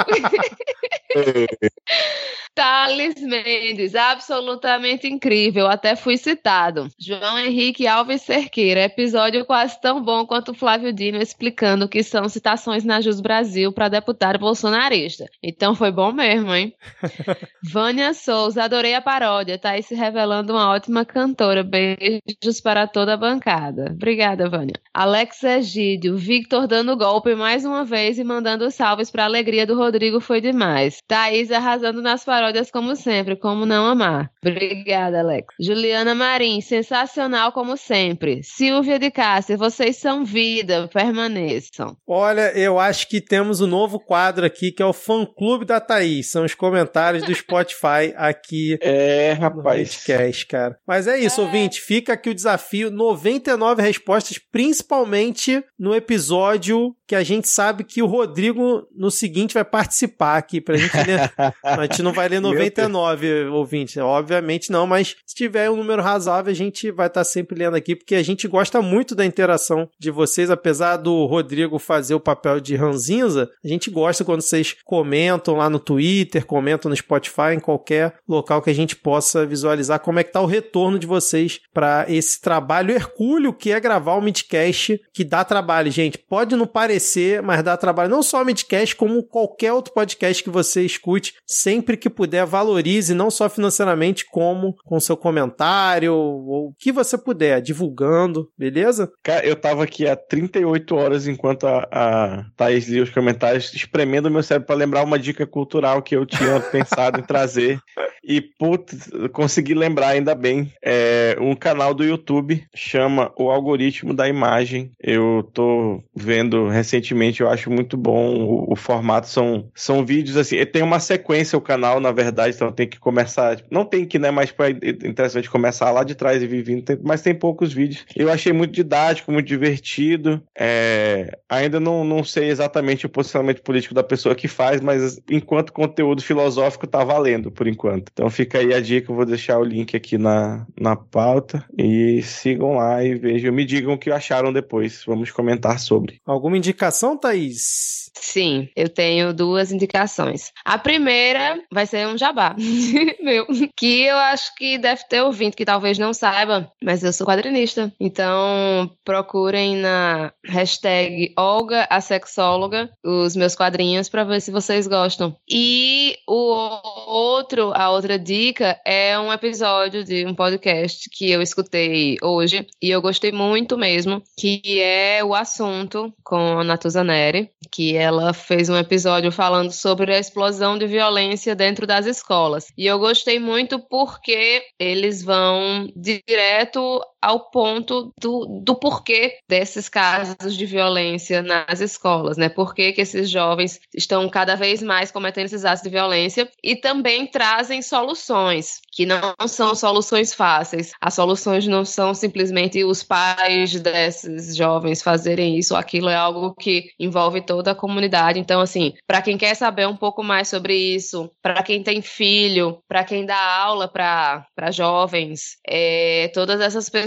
Thales Mendes, absolutamente incrível, até fui citado. João Henrique Alves Cerqueira, episódio quase tão bom quanto o Flávio Dino explicando o que são citações na Jus Brasil para deputado bolsonarista. Então foi bom mesmo, hein? Vânia Souza, adorei a paródia, tá aí se revelando uma ótima cantora. Beijos para toda a bancada. Obrigada, Vânia. Alex Egídio, Victor dando golpe mais uma vez e mandando salves para a alegria do Rodrigo foi demais. Thaís arrasando nas paródias como sempre, como não amar. Obrigada, Alex. Juliana Marim, sensacional como sempre. Silvia de Cássia, vocês são vida, permaneçam. Olha, eu acho que temos um novo quadro aqui que é o fã-clube da Thaís. São os comentários do Spotify aqui É, no rapaz. podcast, cara. Mas é isso, ouvinte. Fica aqui o desafio: 99 respostas, principalmente no episódio que a gente sabe que o Rodrigo no seguinte vai participar aqui pra gente ler. a gente não vai ler Meu 99, ouvinte. Obviamente não, mas se tiver um número razoável, a gente vai estar sempre lendo aqui, porque a gente gosta muito da interação de vocês, apesar do Rodrigo fazer o papel de ranzinza, a gente gosta quando vocês comentam lá no Twitter, comentam no Spotify, em qualquer local que a gente possa visualizar como é que tá o retorno de vocês para esse trabalho hercúleo que é gravar o Midcast, que dá trabalho, gente. Pode não parecer, mas dá trabalho. Não só o Midcast, como qualquer outro podcast que você escute, sempre que puder, valorize, não só financeiramente, como com seu comentário, ou o que você puder, divulgando, beleza? Cara, eu tava aqui há 38 horas enquanto a, a Thaís lia os comentários, espremendo meu cérebro pra lembrar uma dica cultural que eu tinha pensado em trazer. E, putz, consegui lembrar ainda bem. É, um canal do YouTube chama O Algoritmo da Imagem. Eu tô vendo recentemente, eu acho muito bom. O, o formato são, são vídeos assim. Tem uma sequência o canal, na verdade, então tem que começar. Não tem que, né? Mas é interessante começar lá de trás e vir mas tem poucos vídeos. Eu achei muito didático, muito divertido. É, ainda não, não sei exatamente o posicionamento político da pessoa que faz, mas enquanto conteúdo filosófico tá valendo por enquanto. Então fica aí a dica, eu vou deixar o link aqui na, na pauta e sigam lá e vejam, me digam o que acharam depois. Vamos comentar sobre. Alguma indicação, Thaís? Sim, eu tenho duas indicações. A primeira vai ser um jabá meu, que eu acho que deve ter ouvinte que talvez não saiba, mas eu sou quadrinista. Então procurem na hashtag Olga a sexóloga os meus quadrinhos para ver se vocês gostam. E o outro, a outra dica é um episódio de um podcast que eu escutei hoje e eu gostei muito mesmo, que é o assunto com a Natuza Neri, que ela fez um episódio falando sobre a explosão de violência dentro das escolas. E eu gostei muito porque eles vão direto ao ponto do, do porquê desses casos de violência nas escolas, né? Por que, esses jovens estão cada vez mais cometendo esses atos de violência e também trazem soluções, que não são soluções fáceis. As soluções não são simplesmente os pais desses jovens fazerem isso aquilo, é algo que envolve toda a comunidade. Então, assim, para quem quer saber um pouco mais sobre isso, para quem tem filho, para quem dá aula para jovens, é, todas essas pessoas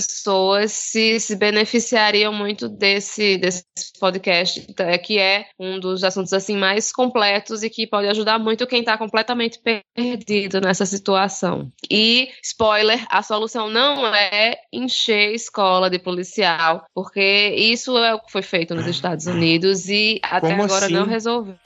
se, se beneficiariam muito desse, desse podcast, é, que é um dos assuntos assim mais completos e que pode ajudar muito quem está completamente perdido nessa situação. E, spoiler, a solução não é encher escola de policial, porque isso é o que foi feito nos Estados Unidos e até Como agora assim? não resolveu.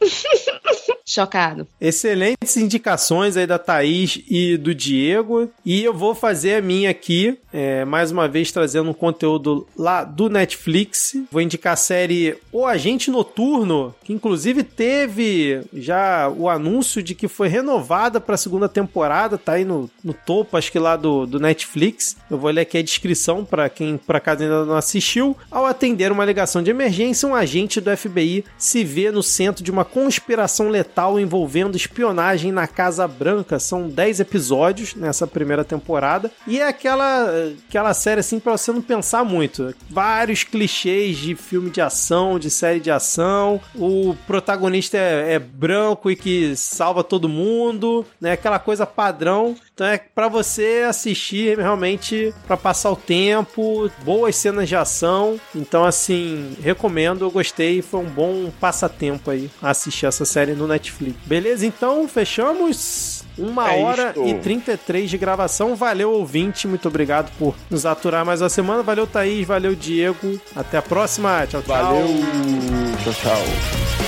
Chocado. Excelentes indicações aí da Thaís e do Diego. E eu vou fazer a minha aqui, é, mais uma vez trazendo um conteúdo lá do Netflix. Vou indicar a série O Agente Noturno, que inclusive teve já o anúncio de que foi renovada para a segunda temporada, tá aí no, no topo, acho que lá do, do Netflix. Eu vou ler aqui a descrição para quem por acaso ainda não assistiu. Ao atender uma ligação de emergência, um agente do FBI se vê no centro de uma conspiração letal envolvendo espionagem na Casa Branca. São 10 episódios nessa primeira temporada. E é aquela, aquela série assim pra você não pensar muito. Vários clichês de filme de ação, de série de ação. O protagonista é, é branco e que salva todo mundo, né? Aquela coisa padrão. Então é para você assistir realmente para passar o tempo, boas cenas de ação. Então assim, recomendo, eu gostei, foi um bom passatempo aí assistir essa série no Netflix. Beleza? Então fechamos. Uma É hora isto. e 33 de gravação. Valeu, ouvinte. Muito obrigado por nos aturar mais uma semana. Valeu, Thaís. Valeu, Diego. Até a próxima. Tchau, tchau. Valeu! Tchau, tchau.